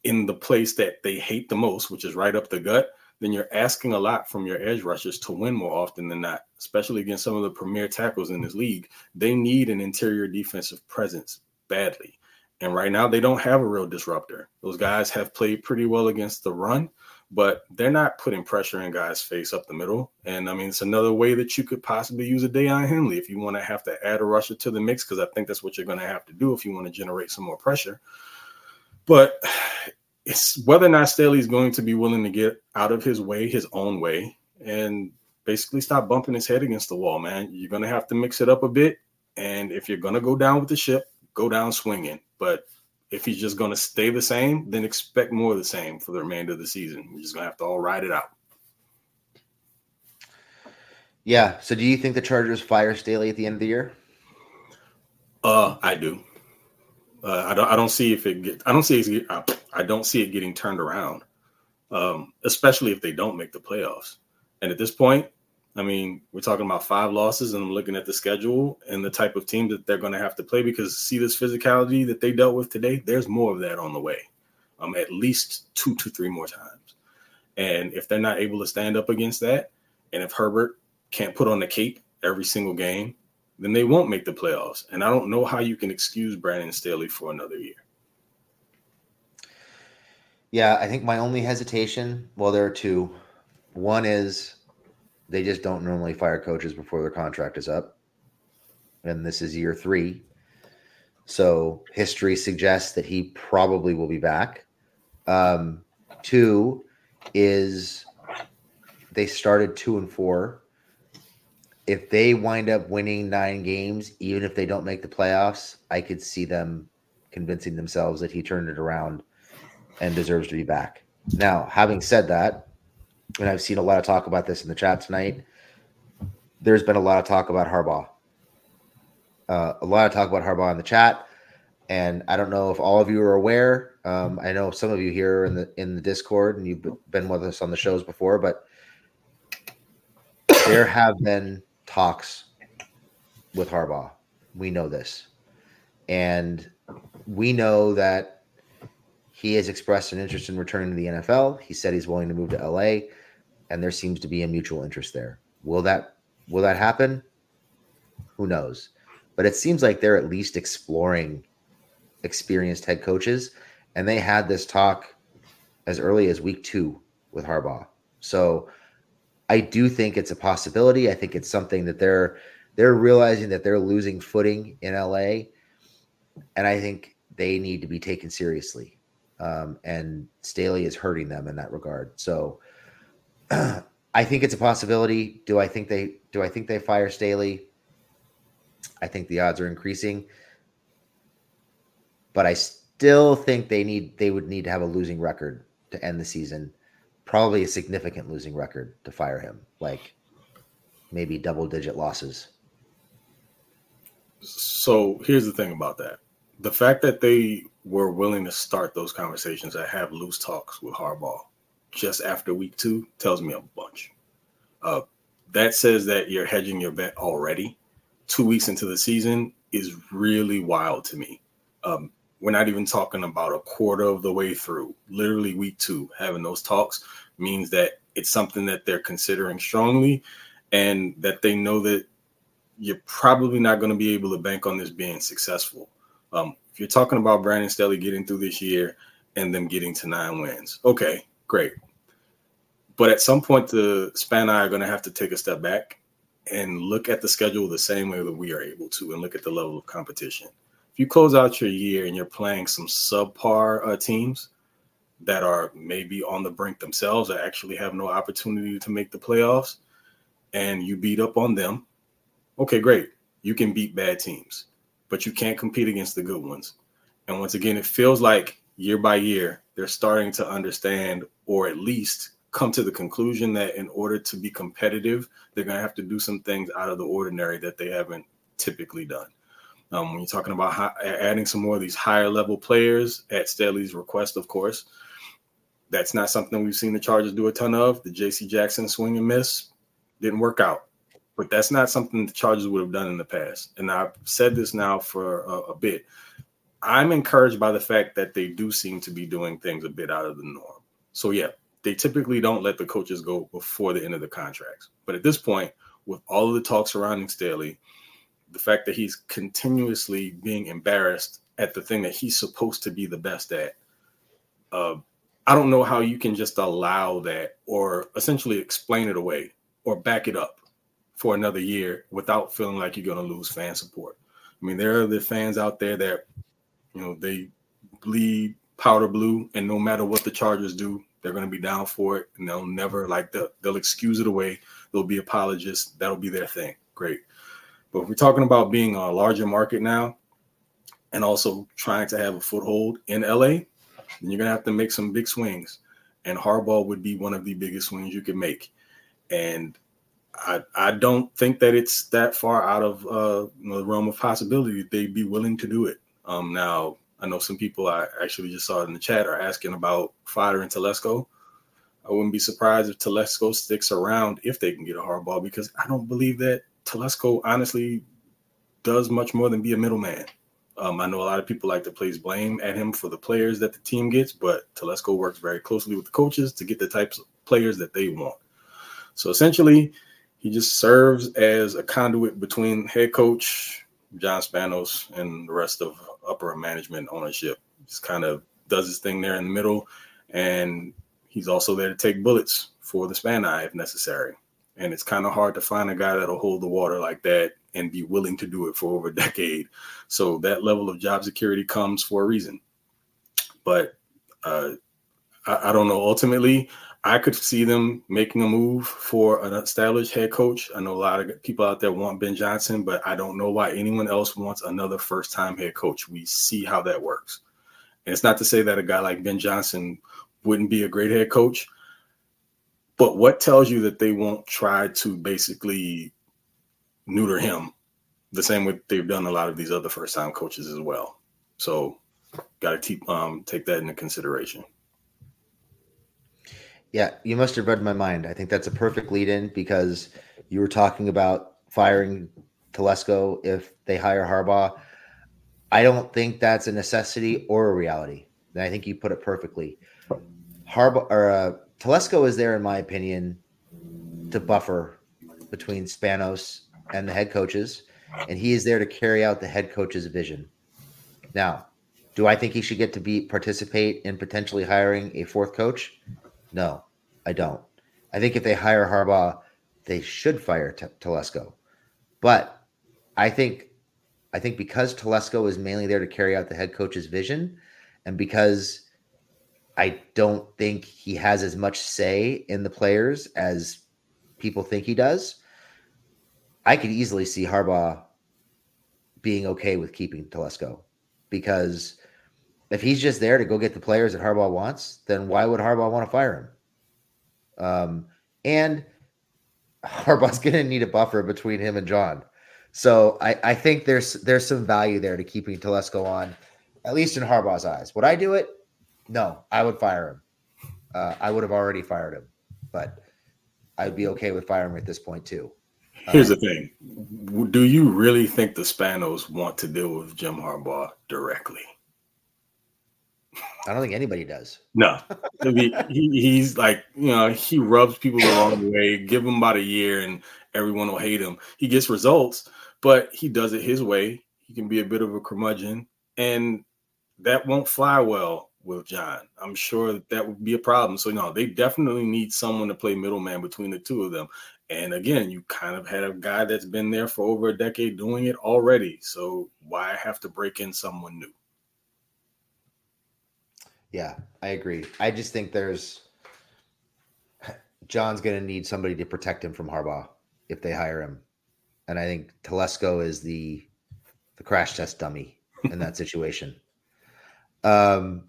in the place that they hate the most, which is right up the gut, then you're asking a lot from your edge rushers to win more often than not, especially against some of the premier tackles in this league. They need an interior defensive presence badly. And right now, they don't have a real disruptor. Those guys have played pretty well against the run, but they're not putting pressure in guys' face up the middle. And I mean, it's another way that you could possibly use a Daiyan Henley if you want to have to add a rusher to the mix, because I think that's what you're going to have to do if you want to generate some more pressure. But it's whether or not Staley is going to be willing to get out of his way, his own way, and basically stop bumping his head against the wall, man. You're going to have to mix it up a bit. And if you're going to go down with the ship, go down swinging. But if he's just going to stay the same, then expect more of the same for the remainder of the season. You're just going to have to all ride it out. Yeah. So do you think the Chargers fire Staley at the end of the year? Uh, I do. Uh, I don't. I don't see if it get. I don't see. It, I don't see it getting turned around, um, especially if they don't make the playoffs. And at this point, I mean, we're talking about five losses, and I'm looking at the schedule and the type of team that they're going to have to play. Because see this physicality that they dealt with today. There's more of that on the way. Um, at least two to three more times. And if they're not able to stand up against that, and if Herbert can't put on the cape every single game, then they won't make the playoffs. And I don't know how you can excuse Brandon Staley for another year. Yeah, I think my only hesitation, well, there are two. One is they just don't normally fire coaches before their contract is up. And this is year three. So history suggests that he probably will be back. Um, two is they started two and four if they wind up winning nine games, even if they don't make the playoffs, I could see them convincing themselves that he turned it around and deserves to be back. Now, having said that, and I've seen a lot of talk about this in the chat tonight, there's been a lot of talk about Harbaugh. Uh, a lot of talk about Harbaugh in the chat, and I don't know if all of you are aware. Um, I know some of you here in the in the Discord, and you've been with us on the shows before, but there have been talks with Harbaugh. We know this. And we know that he has expressed an interest in returning to the NFL. He said he's willing to move to LA, and there seems to be a mutual interest there. Will that will that happen? Who knows? But it seems like they're at least exploring experienced head coaches, and they had this talk as early as week two with Harbaugh. So I do think it's a possibility. I think it's something that they're they're realizing that they're losing footing in LA, and I think they need to be taken seriously. Um, and Staley is hurting them in that regard. So I think it's a possibility. Do I think they do I think they fire Staley? I think the odds are increasing. But I still think they need they would need to have a losing record to end the season probably a significant losing record to fire him, like maybe double digit losses. So here's the thing about that. The fact that they were willing to start those conversations and have loose talks with Harbaugh just after week two tells me a bunch. Uh, that says that you're hedging your bet already. Two weeks into the season is really wild to me. Um, we're not even talking about a quarter of the way through. Literally, week two, having those talks means that it's something that they're considering strongly and that they know that you're probably not going to be able to bank on this being successful. Um, if you're talking about Brandon Staley getting through this year and them getting to nine wins, okay, great. But at some point, the Spanos are going to have to take a step back and look at the schedule the same way that we are able to and look at the level of competition if you close out your year and you're playing some subpar uh, teams that are maybe on the brink themselves or actually have no opportunity to make the playoffs and you beat up on them, okay, great. You can beat bad teams, but you can't compete against the good ones. And once again, it feels like year by year, they're starting to understand or at least come to the conclusion that in order to be competitive, they're going to have to do some things out of the ordinary that they haven't typically done. Um, when you're talking about adding some more of these higher level players at Staley's request, of course, That's not something we've seen the Chargers do a ton of. The J.C. Jackson swing and miss didn't work out, but that's not something the Chargers would have done in the past. And I've said this now for a, a bit. I'm encouraged by the fact that they do seem to be doing things a bit out of the norm. So yeah, they typically don't let the coaches go before the end of the contracts. But at this point, with all of the talk surrounding Staley, the fact that he's continuously being embarrassed at the thing that he's supposed to be the best at, uh, I don't know how you can just allow that or essentially explain it away or back it up for another year without feeling like you're going to lose fan support. I mean, there are the fans out there that, you know, they bleed powder blue, and no matter what the Chargers do, they're going to be down for it, and they'll never like they'll, they'll excuse it away. They'll be apologists. That'll be their thing. Great. But if we're talking about being a larger market now, and also trying to have a foothold in LA, then you're gonna have to make some big swings. And Harbaugh would be one of the biggest swings you could make. And I I don't think that it's that far out of uh, the realm of possibility they'd be willing to do it. Um, now I know some people I actually just saw in the chat are asking about Fodder and Telesco. I wouldn't be surprised if Telesco sticks around if they can get a Harbaugh because I don't believe that Telesco honestly does much more than be a middleman. Um, I know a lot of people like to place blame at him for the players that the team gets, but Telesco works very closely with the coaches to get the types of players that they want. So essentially, he just serves as a conduit between head coach John Spanos and the rest of upper management ownership. Just kind of does his thing there in the middle, and he's also there to take bullets for the Spani if necessary. And it's kind of hard to find a guy that'll hold the water like that and be willing to do it for over a decade. So that level of job security comes for a reason. But uh, I, I don't know. Ultimately, I could see them making a move for an established head coach. I know a lot of people out there want Ben Johnson, but I don't know why anyone else wants another first time head coach. We see how that works. And it's not to say that a guy like Ben Johnson wouldn't be a great head coach, but what tells you that they won't try to basically neuter him the same way they've done a lot of these other first time coaches as well. So got to keep um, take that into consideration. Yeah, you must have read my mind. I think that's a perfect lead in because you were talking about firing Telesco if they hire Harbaugh. I don't think that's a necessity or a reality. And I think you put it perfectly. Harbaugh or uh, Telesco is there, in my opinion, to buffer between Spanos and the head coaches, and he is there to carry out the head coach's vision. Now, do I think he should get to be participate in potentially hiring a fourth coach? No, I don't. I think if they hire Harbaugh, they should fire T- Telesco. But I think I think because Telesco is mainly there to carry out the head coach's vision, and because I don't think he has as much say in the players as people think he does, I could easily see Harbaugh being okay with keeping Telesco because if he's just there to go get the players that Harbaugh wants, then why would Harbaugh want to fire him? Um, and Harbaugh's going to need a buffer between him and John. So I, I think there's there's some value there to keeping Telesco on, at least in Harbaugh's eyes. Would I do it? No, I would fire him. Uh, I would have already fired him, but I'd be okay with firing him at this point too. Here's the thing: Do you really think the Spanos want to deal with Jim Harbaugh directly? I don't think anybody does. No, mean, he, he's like you know he rubs people along the wrong way. Give him about a year, and everyone will hate him. He gets results, but he does it his way. He can be a bit of a curmudgeon, and that won't fly well with John. I'm sure that, that would be a problem. So no, they definitely need someone to play middleman between the two of them. And again, you kind of had a guy that's been there for over a decade doing it already. So why have to break in someone new? Yeah, I agree. I just think there's John's going to need somebody to protect him from Harbaugh if they hire him. And I think Telesco is the the crash test dummy in that situation. Um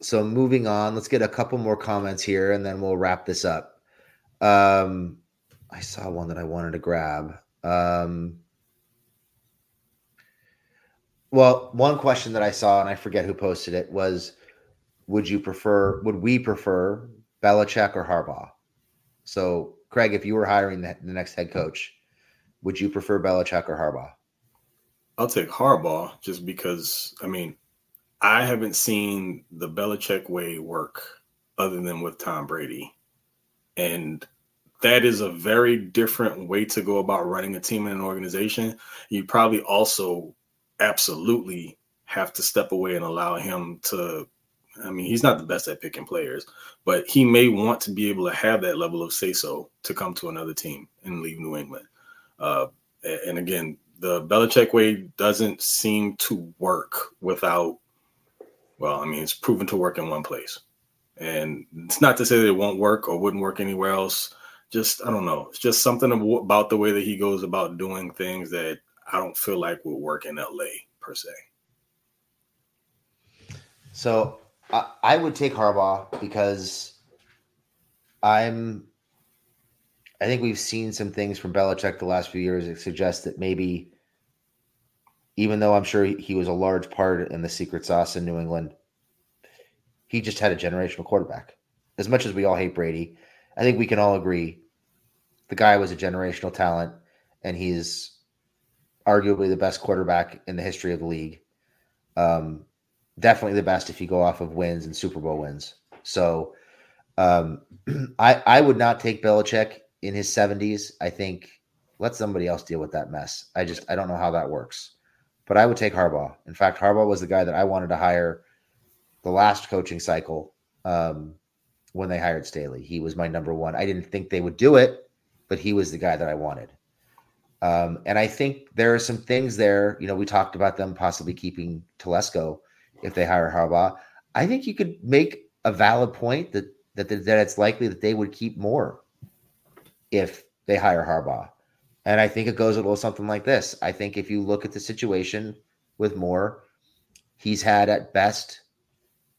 so moving on, let's get a couple more comments here and then we'll wrap this up. Um, I saw one that I wanted to grab. Um, well, one question that I saw, and I forget who posted it, was would you prefer? Would we prefer Belichick or Harbaugh? So, Craig, if you were hiring the, the next head coach, would you prefer Belichick or Harbaugh? I'll take Harbaugh just because, I mean, I haven't seen the Belichick way work other than with Tom Brady. And that is a very different way to go about running a team and an organization. You probably also absolutely have to step away and allow him to. I mean, he's not the best at picking players, but he may want to be able to have that level of say so to come to another team and leave New England. Uh, and again, the Belichick way doesn't seem to work without, well, I mean, it's proven to work in one place. And it's not to say that it won't work or wouldn't work anywhere else. Just, I don't know. It's just something about the way that he goes about doing things that I don't feel like would work in LA per se. So I, I would take Harbaugh because I'm I think we've seen some things from Belichick the last few years that suggest that maybe, even though I'm sure he was a large part in the secret sauce in New England, he just had a generational quarterback. As much as we all hate Brady, I think we can all agree the guy was a generational talent, and he's arguably the best quarterback in the history of the league. Um, definitely the best if you go off of wins and Super Bowl wins. So um, I I would not take Belichick in his 70s. I think let somebody else deal with that mess. I just I don't know how that works. But I would take Harbaugh. In fact, Harbaugh was the guy that I wanted to hire the last coaching cycle um, when they hired Staley. He was my number one. I didn't think they would do it, but he was the guy that I wanted. Um, and I think there are some things there. You know, we talked about them possibly keeping Telesco if they hire Harbaugh. I think you could make a valid point that that that it's likely that they would keep Moore if they hire Harbaugh. And I think it goes a little something like this. I think if you look at the situation with Moore, he's had at best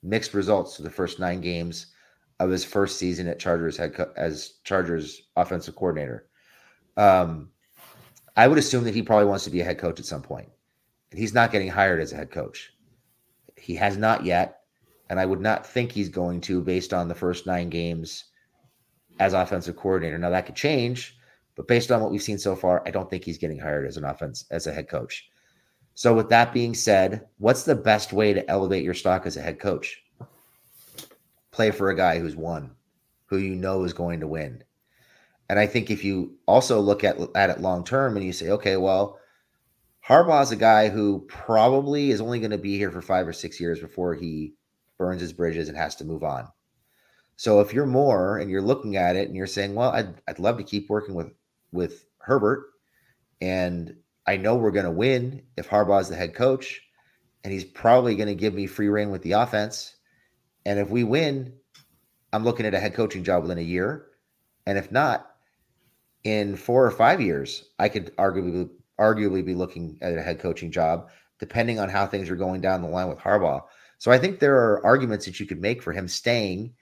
mixed results to the first nine games of his first season at Chargers head co- as Chargers offensive coordinator. Um, I would assume that he probably wants to be a head coach at some point. And he's not getting hired as a head coach. He has not yet, and I would not think he's going to based on the first nine games as offensive coordinator. Now that could change, but based on what we've seen so far, I don't think he's getting hired as an offense as a head coach. So with that being said, what's the best way to elevate your stock as a head coach? Play for a guy who's won, who you know is going to win. And I think if you also look at, at it long term and you say, okay, well, Harbaugh's a guy who probably is only going to be here for five or six years before he burns his bridges and has to move on. So if you're Moore and you're looking at it and you're saying, well, I'd, I'd love to keep working with with Herbert, and I know we're going to win if Harbaugh's the head coach, and he's probably going to give me free reign with the offense. And if we win, I'm looking at a head coaching job within a year, and if not, in four or five years, I could arguably arguably be looking at a head coaching job, depending on how things are going down the line with Harbaugh. So I think there are arguments that you could make for him staying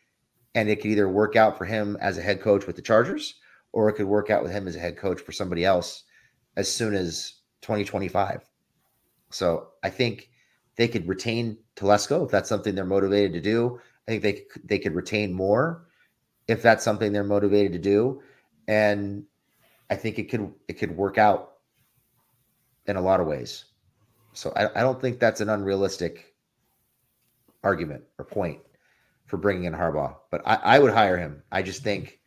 and it could either work out for him as a head coach with the Chargers or it could work out with him as a head coach for somebody else as soon as 2025. So I think they could retain Telesco if that's something they're motivated to do. I think they they could retain Moore if that's something they're motivated to do, and I think it could it could work out in a lot of ways. So I, I don't think that's an unrealistic argument or point for bringing in Harbaugh, but I, I would hire him. I just think,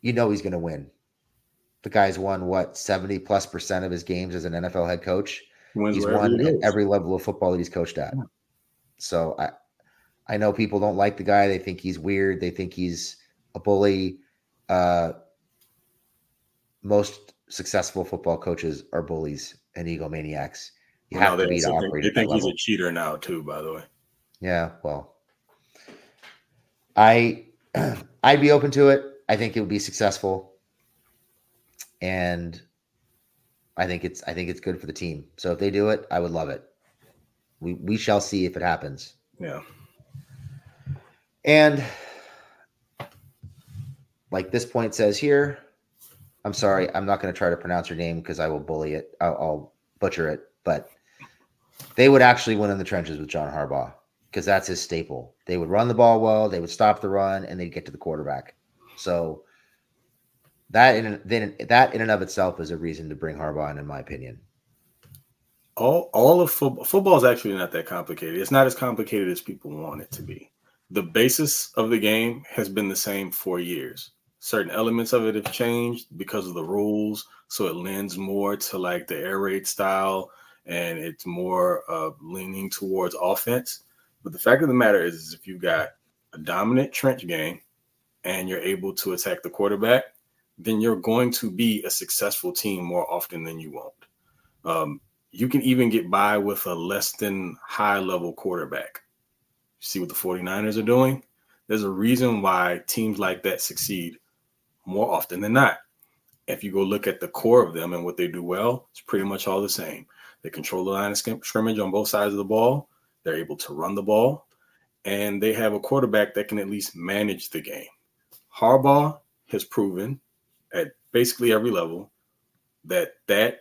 you know, he's going to win. The guy's won what seventy plus percent of his games as an NFL head coach. Wins he's won he every level of football that he's coached at. Yeah. So I, I know people don't like the guy. They think he's weird. They think he's a bully. Uh, most successful football coaches are bullies and egomaniacs. You have to be to operate. They think he's a cheater now, too. By the way. Yeah, well, I I'd be open to it. I think it would be successful, and I think it's I think it's good for the team. So if they do it, I would love it. We we shall see if it happens. Yeah. And like this point says here, I'm sorry, I'm not going to try to pronounce your name because I will bully it. I'll, I'll butcher it. But they would actually win in the trenches with John Harbaugh. because that's his staple. They would run the ball well, they would stop the run, and they'd get to the quarterback. So that in then that in and of itself is a reason to bring Harbaugh in, in my opinion. All all of football football is actually not that complicated. It's not as complicated as people want it to be. The basis of the game has been the same for years. Certain elements of it have changed because of the rules, so it lends more to like the air raid style, and it's more uh, leaning towards offense. But the fact of the matter is, is if you've got a dominant trench game and you're able to attack the quarterback, then you're going to be a successful team more often than you won't. Um, you can even get by with a less than high level quarterback. See what the 49ers are doing? There's a reason why teams like that succeed more often than not. If you go look at the core of them and what they do well, it's pretty much all the same. They control the line of scrimmage on both sides of the ball. They're able to run the ball, and they have a quarterback that can at least manage the game. Harbaugh has proven at basically every level that that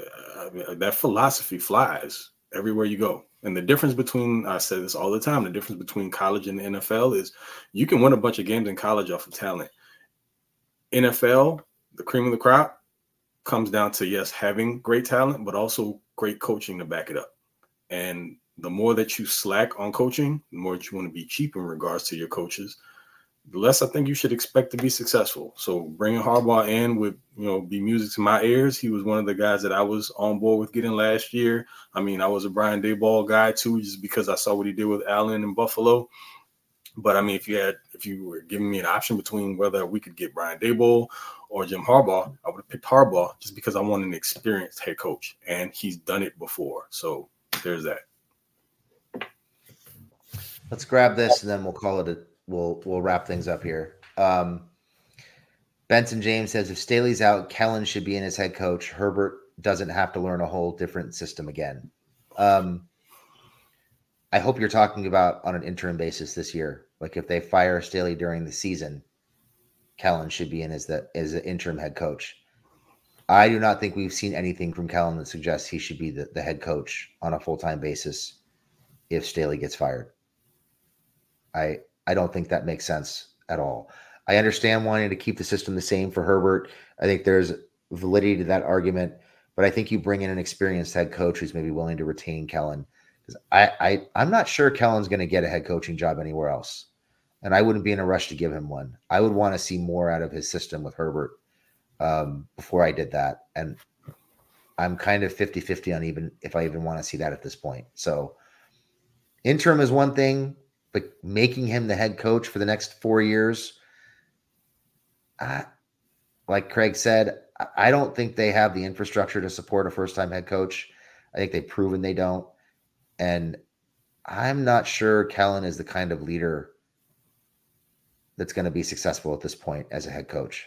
uh, that philosophy flies everywhere you go. And the difference between I say this all the time, the difference between college and the NFL is you can win a bunch of games in college off of talent. NFL, the cream of the crop, comes down to yes, having great talent, but also great coaching to back it up. And the more that you slack on coaching, the more you want to be cheap in regards to your coaches, the less I think you should expect to be successful. So bringing Harbaugh in would, you know, be music to my ears. He was one of the guys that I was on board with getting last year. I mean, I was a Brian Daboll guy too, just because I saw what he did with Allen in Buffalo. But I mean, if you had, if you were giving me an option between whether we could get Brian Daboll or Jim Harbaugh, I would have picked Harbaugh just because I want an experienced head coach, and he's done it before. So there's that. Let's grab this and then we'll call it a we'll we'll wrap things up here. Um, Benson James says if Staley's out, Kellen should be in as head coach. Herbert doesn't have to learn a whole different system again. Um, I hope you're talking about on an interim basis this year. Like if they fire Staley during the season, Kellen should be in as the as an interim head coach. I do not think we've seen anything from Kellen that suggests he should be the, the head coach on a full time basis if Staley gets fired. I I don't think that makes sense at all. I understand wanting to keep the system the same for Herbert. I think there's validity to that argument, but I think you bring in an experienced head coach who's maybe willing to retain Kellen. Because I, I I'm not sure Kellen's going to get a head coaching job anywhere else. And I wouldn't be in a rush to give him one. I would want to see more out of his system with Herbert um, before I did that. And I'm kind of 50 50 on even if I even want to see that at this point. So, interim is one thing but making him the head coach for the next four years, like Craig said, I don't think they have the infrastructure to support a first time head coach. I think they've proven they don't. And I'm not sure Kellen is the kind of leader that's going to be successful at this point as a head coach.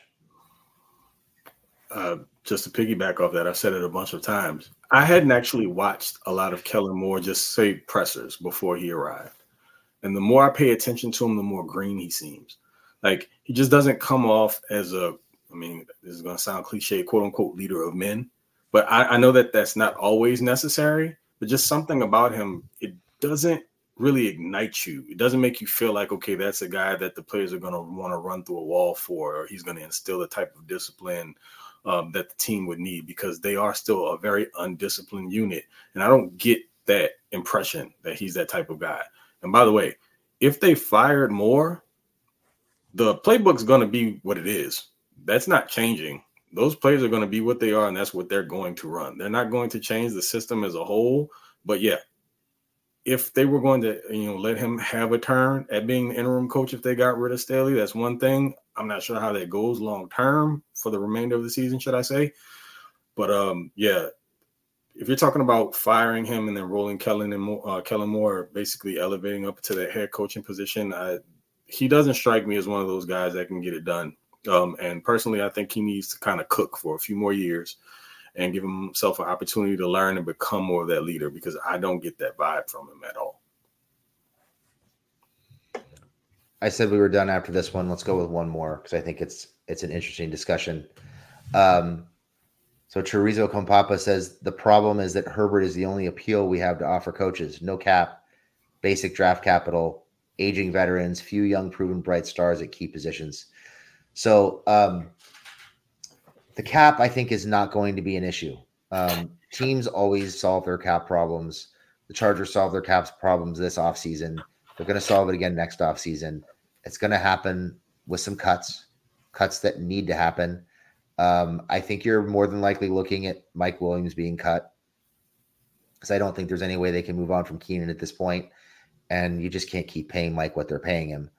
Uh, just to piggyback off that, I've said it a bunch of times. I hadn't actually watched a lot of Kellen Moore just say pressers before he arrived. And the more I pay attention to him, the more green he seems. Like he just doesn't come off as a, I mean, this is going to sound cliche, quote unquote, leader of men. But I, I know that that's not always necessary. But just something about him, it doesn't really ignite you. It doesn't make you feel like, okay, that's a guy that the players are going to want to run through a wall for, or he's going to instill the type of discipline um, that the team would need because they are still a very undisciplined unit. And I don't get that impression that he's that type of guy. And by the way, if they fired Moore, the playbook's going to be what it is. That's not changing. Those plays are going to be what they are, and that's what they're going to run. They're not going to change the system as a whole. But yeah, if they were going to, you know, let him have a turn at being the interim coach, if they got rid of Staley, that's one thing. I'm not sure how that goes long term for the remainder of the season, should I say? But um, yeah, if you're talking about firing him and then rolling Kellen and uh, Kellen Moore, basically elevating up to that head coaching position, I, he doesn't strike me as one of those guys that can get it done. Um, and personally, I think he needs to kind of cook for a few more years and give himself an opportunity to learn and become more of that leader because I don't get that vibe from him at all. I said we were done after this one. Let's go with one more because I think it's it's an interesting discussion. Um, so Chorizo Compapa says the problem is that Herbert is the only appeal we have to offer coaches. No cap. basic draft capital, aging veterans, few young, proven bright stars at key positions. So um, the cap, I think, is not going to be an issue. Um, teams always solve their cap problems. The Chargers solve their caps problems this offseason. They're going to solve it again next offseason. It's going to happen with some cuts, cuts that need to happen. Um, I think you're more than likely looking at Mike Williams being cut because I don't think there's any way they can move on from Keenan at this point, and you just can't keep paying Mike what they're paying him.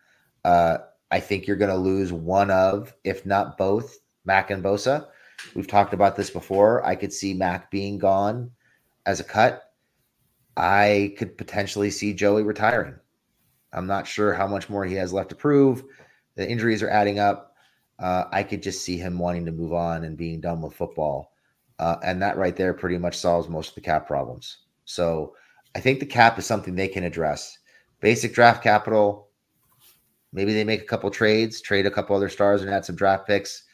Uh, I think you're going to lose one of, if not both, Mack and Bosa. We've talked about this before. I could see Mack being gone as a cut. I could potentially see Joey retiring. I'm not sure how much more he has left to prove. The injuries are adding up. Uh, I could just see him wanting to move on and being done with football. Uh, and that right there pretty much solves most of the cap problems. So I think the cap is something they can address. Basic draft capital. Maybe they make a couple trades, trade a couple other stars, and add some draft picks.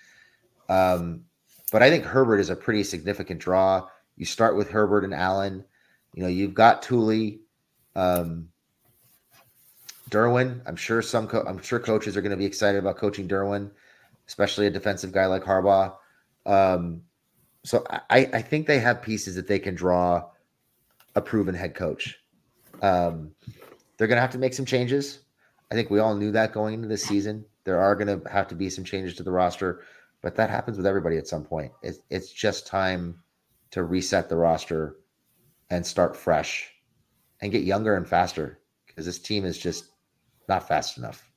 Um, but I think Herbert is a pretty significant draw. You start with Herbert and Allen. You know, you've got Tuli, um, Derwin. I'm sure some. Co- I'm sure coaches are going to be excited about coaching Derwin, especially a defensive guy like Harbaugh. Um, so I, I think they have pieces that they can draw a proven head coach. Um, they're going to have to make some changes. I think we all knew that going into this season. There are going to have to be some changes to the roster, but that happens with everybody at some point. It's, it's just time to reset the roster and start fresh and get younger and faster because this team is just not fast enough.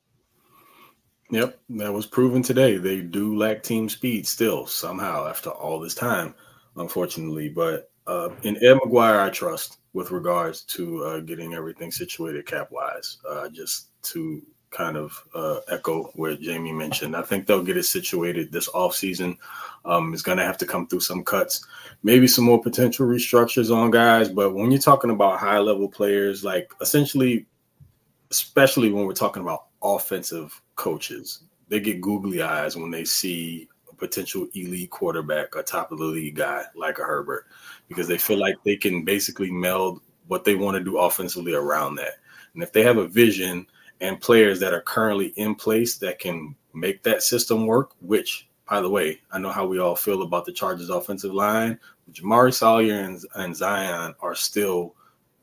Yep, that was proven today. They do lack team speed still somehow after all this time, unfortunately. But uh, in Ed McGuire, I trust with regards to uh, getting everything situated cap wise. Uh, just to kind of uh, echo what Jamie mentioned, I think they'll get it situated this offseason. Um, it's going to have to come through some cuts, maybe some more potential restructures on guys. But when you're talking about high level players, like essentially, especially when we're talking about offensive coaches. They get googly eyes when they see a potential elite quarterback, a top of the league guy like a Herbert, because they feel like they can basically meld what they want to do offensively around that. And if they have a vision and players that are currently in place that can make that system work, which by the way, I know how we all feel about the Chargers offensive line. Jamaree Salyer and, and Zion are still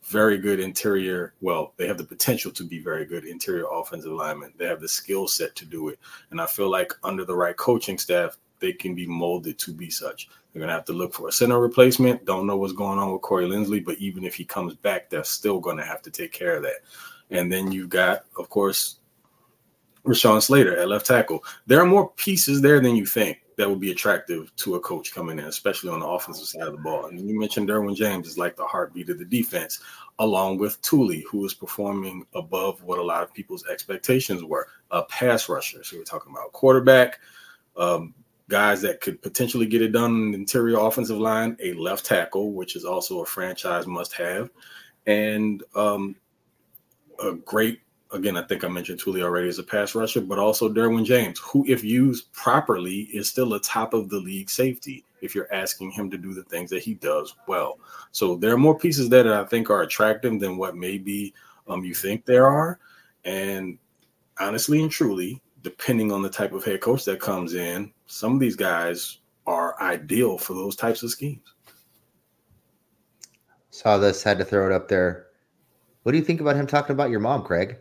very good interior. Well, they have the potential to be very good interior offensive linemen. They have the skill set to do it. And I feel like under the right coaching staff, they can be molded to be such. They're going to have to look for a center replacement. Don't know what's going on with Corey Linsley, but even if he comes back, they're still going to have to take care of that. And then you've got, of course, Rashawn Slater at left tackle. There are more pieces there than you think that would be attractive to a coach coming in, especially on the offensive side of the ball. And you mentioned Derwin James is like the heartbeat of the defense, along with Tuli, who is performing above what a lot of people's expectations were. A pass rusher. So we're talking about quarterback, um, guys that could potentially get it done in the interior offensive line, a left tackle, which is also a franchise must have, and um, a great again, I think I mentioned Tuli already as a pass rusher, but also Derwin James, who, if used properly, is still a top of the league safety if you're asking him to do the things that he does well. So there are more pieces there that I think are attractive than what maybe um, you think there are. And honestly and truly, depending on the type of head coach that comes in, some of these guys are ideal for those types of schemes. Saw this, had to throw it up there. What do you think about him talking about your mom, Craig?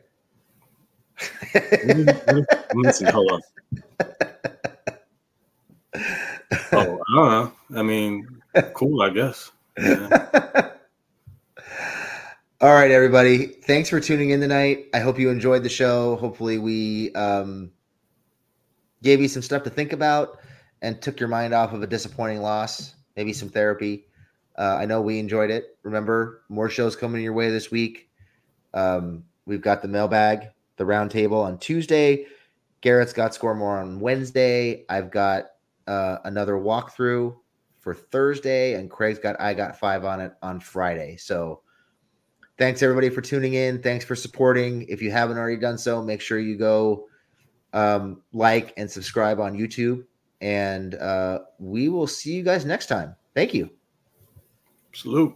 Listen, hold on. Oh, I don't know. I mean, cool, I guess. Yeah. All right, everybody. Thanks for tuning in tonight. I hope you enjoyed the show. Hopefully, we um, gave you some stuff to think about and took your mind off of a disappointing loss, maybe some therapy. Uh, I know we enjoyed it. Remember, more shows coming your way this week. Um, we've got the mailbag the roundtable on Tuesday. Garrett's got score more on Wednesday. I've got uh, another walkthrough for Thursday, and Craig's got I got five on it on Friday. So thanks everybody for tuning in. Thanks for supporting. If you haven't already done so, make sure you go um, like and subscribe on YouTube. And uh, we will see you guys next time. Thank you. Salute.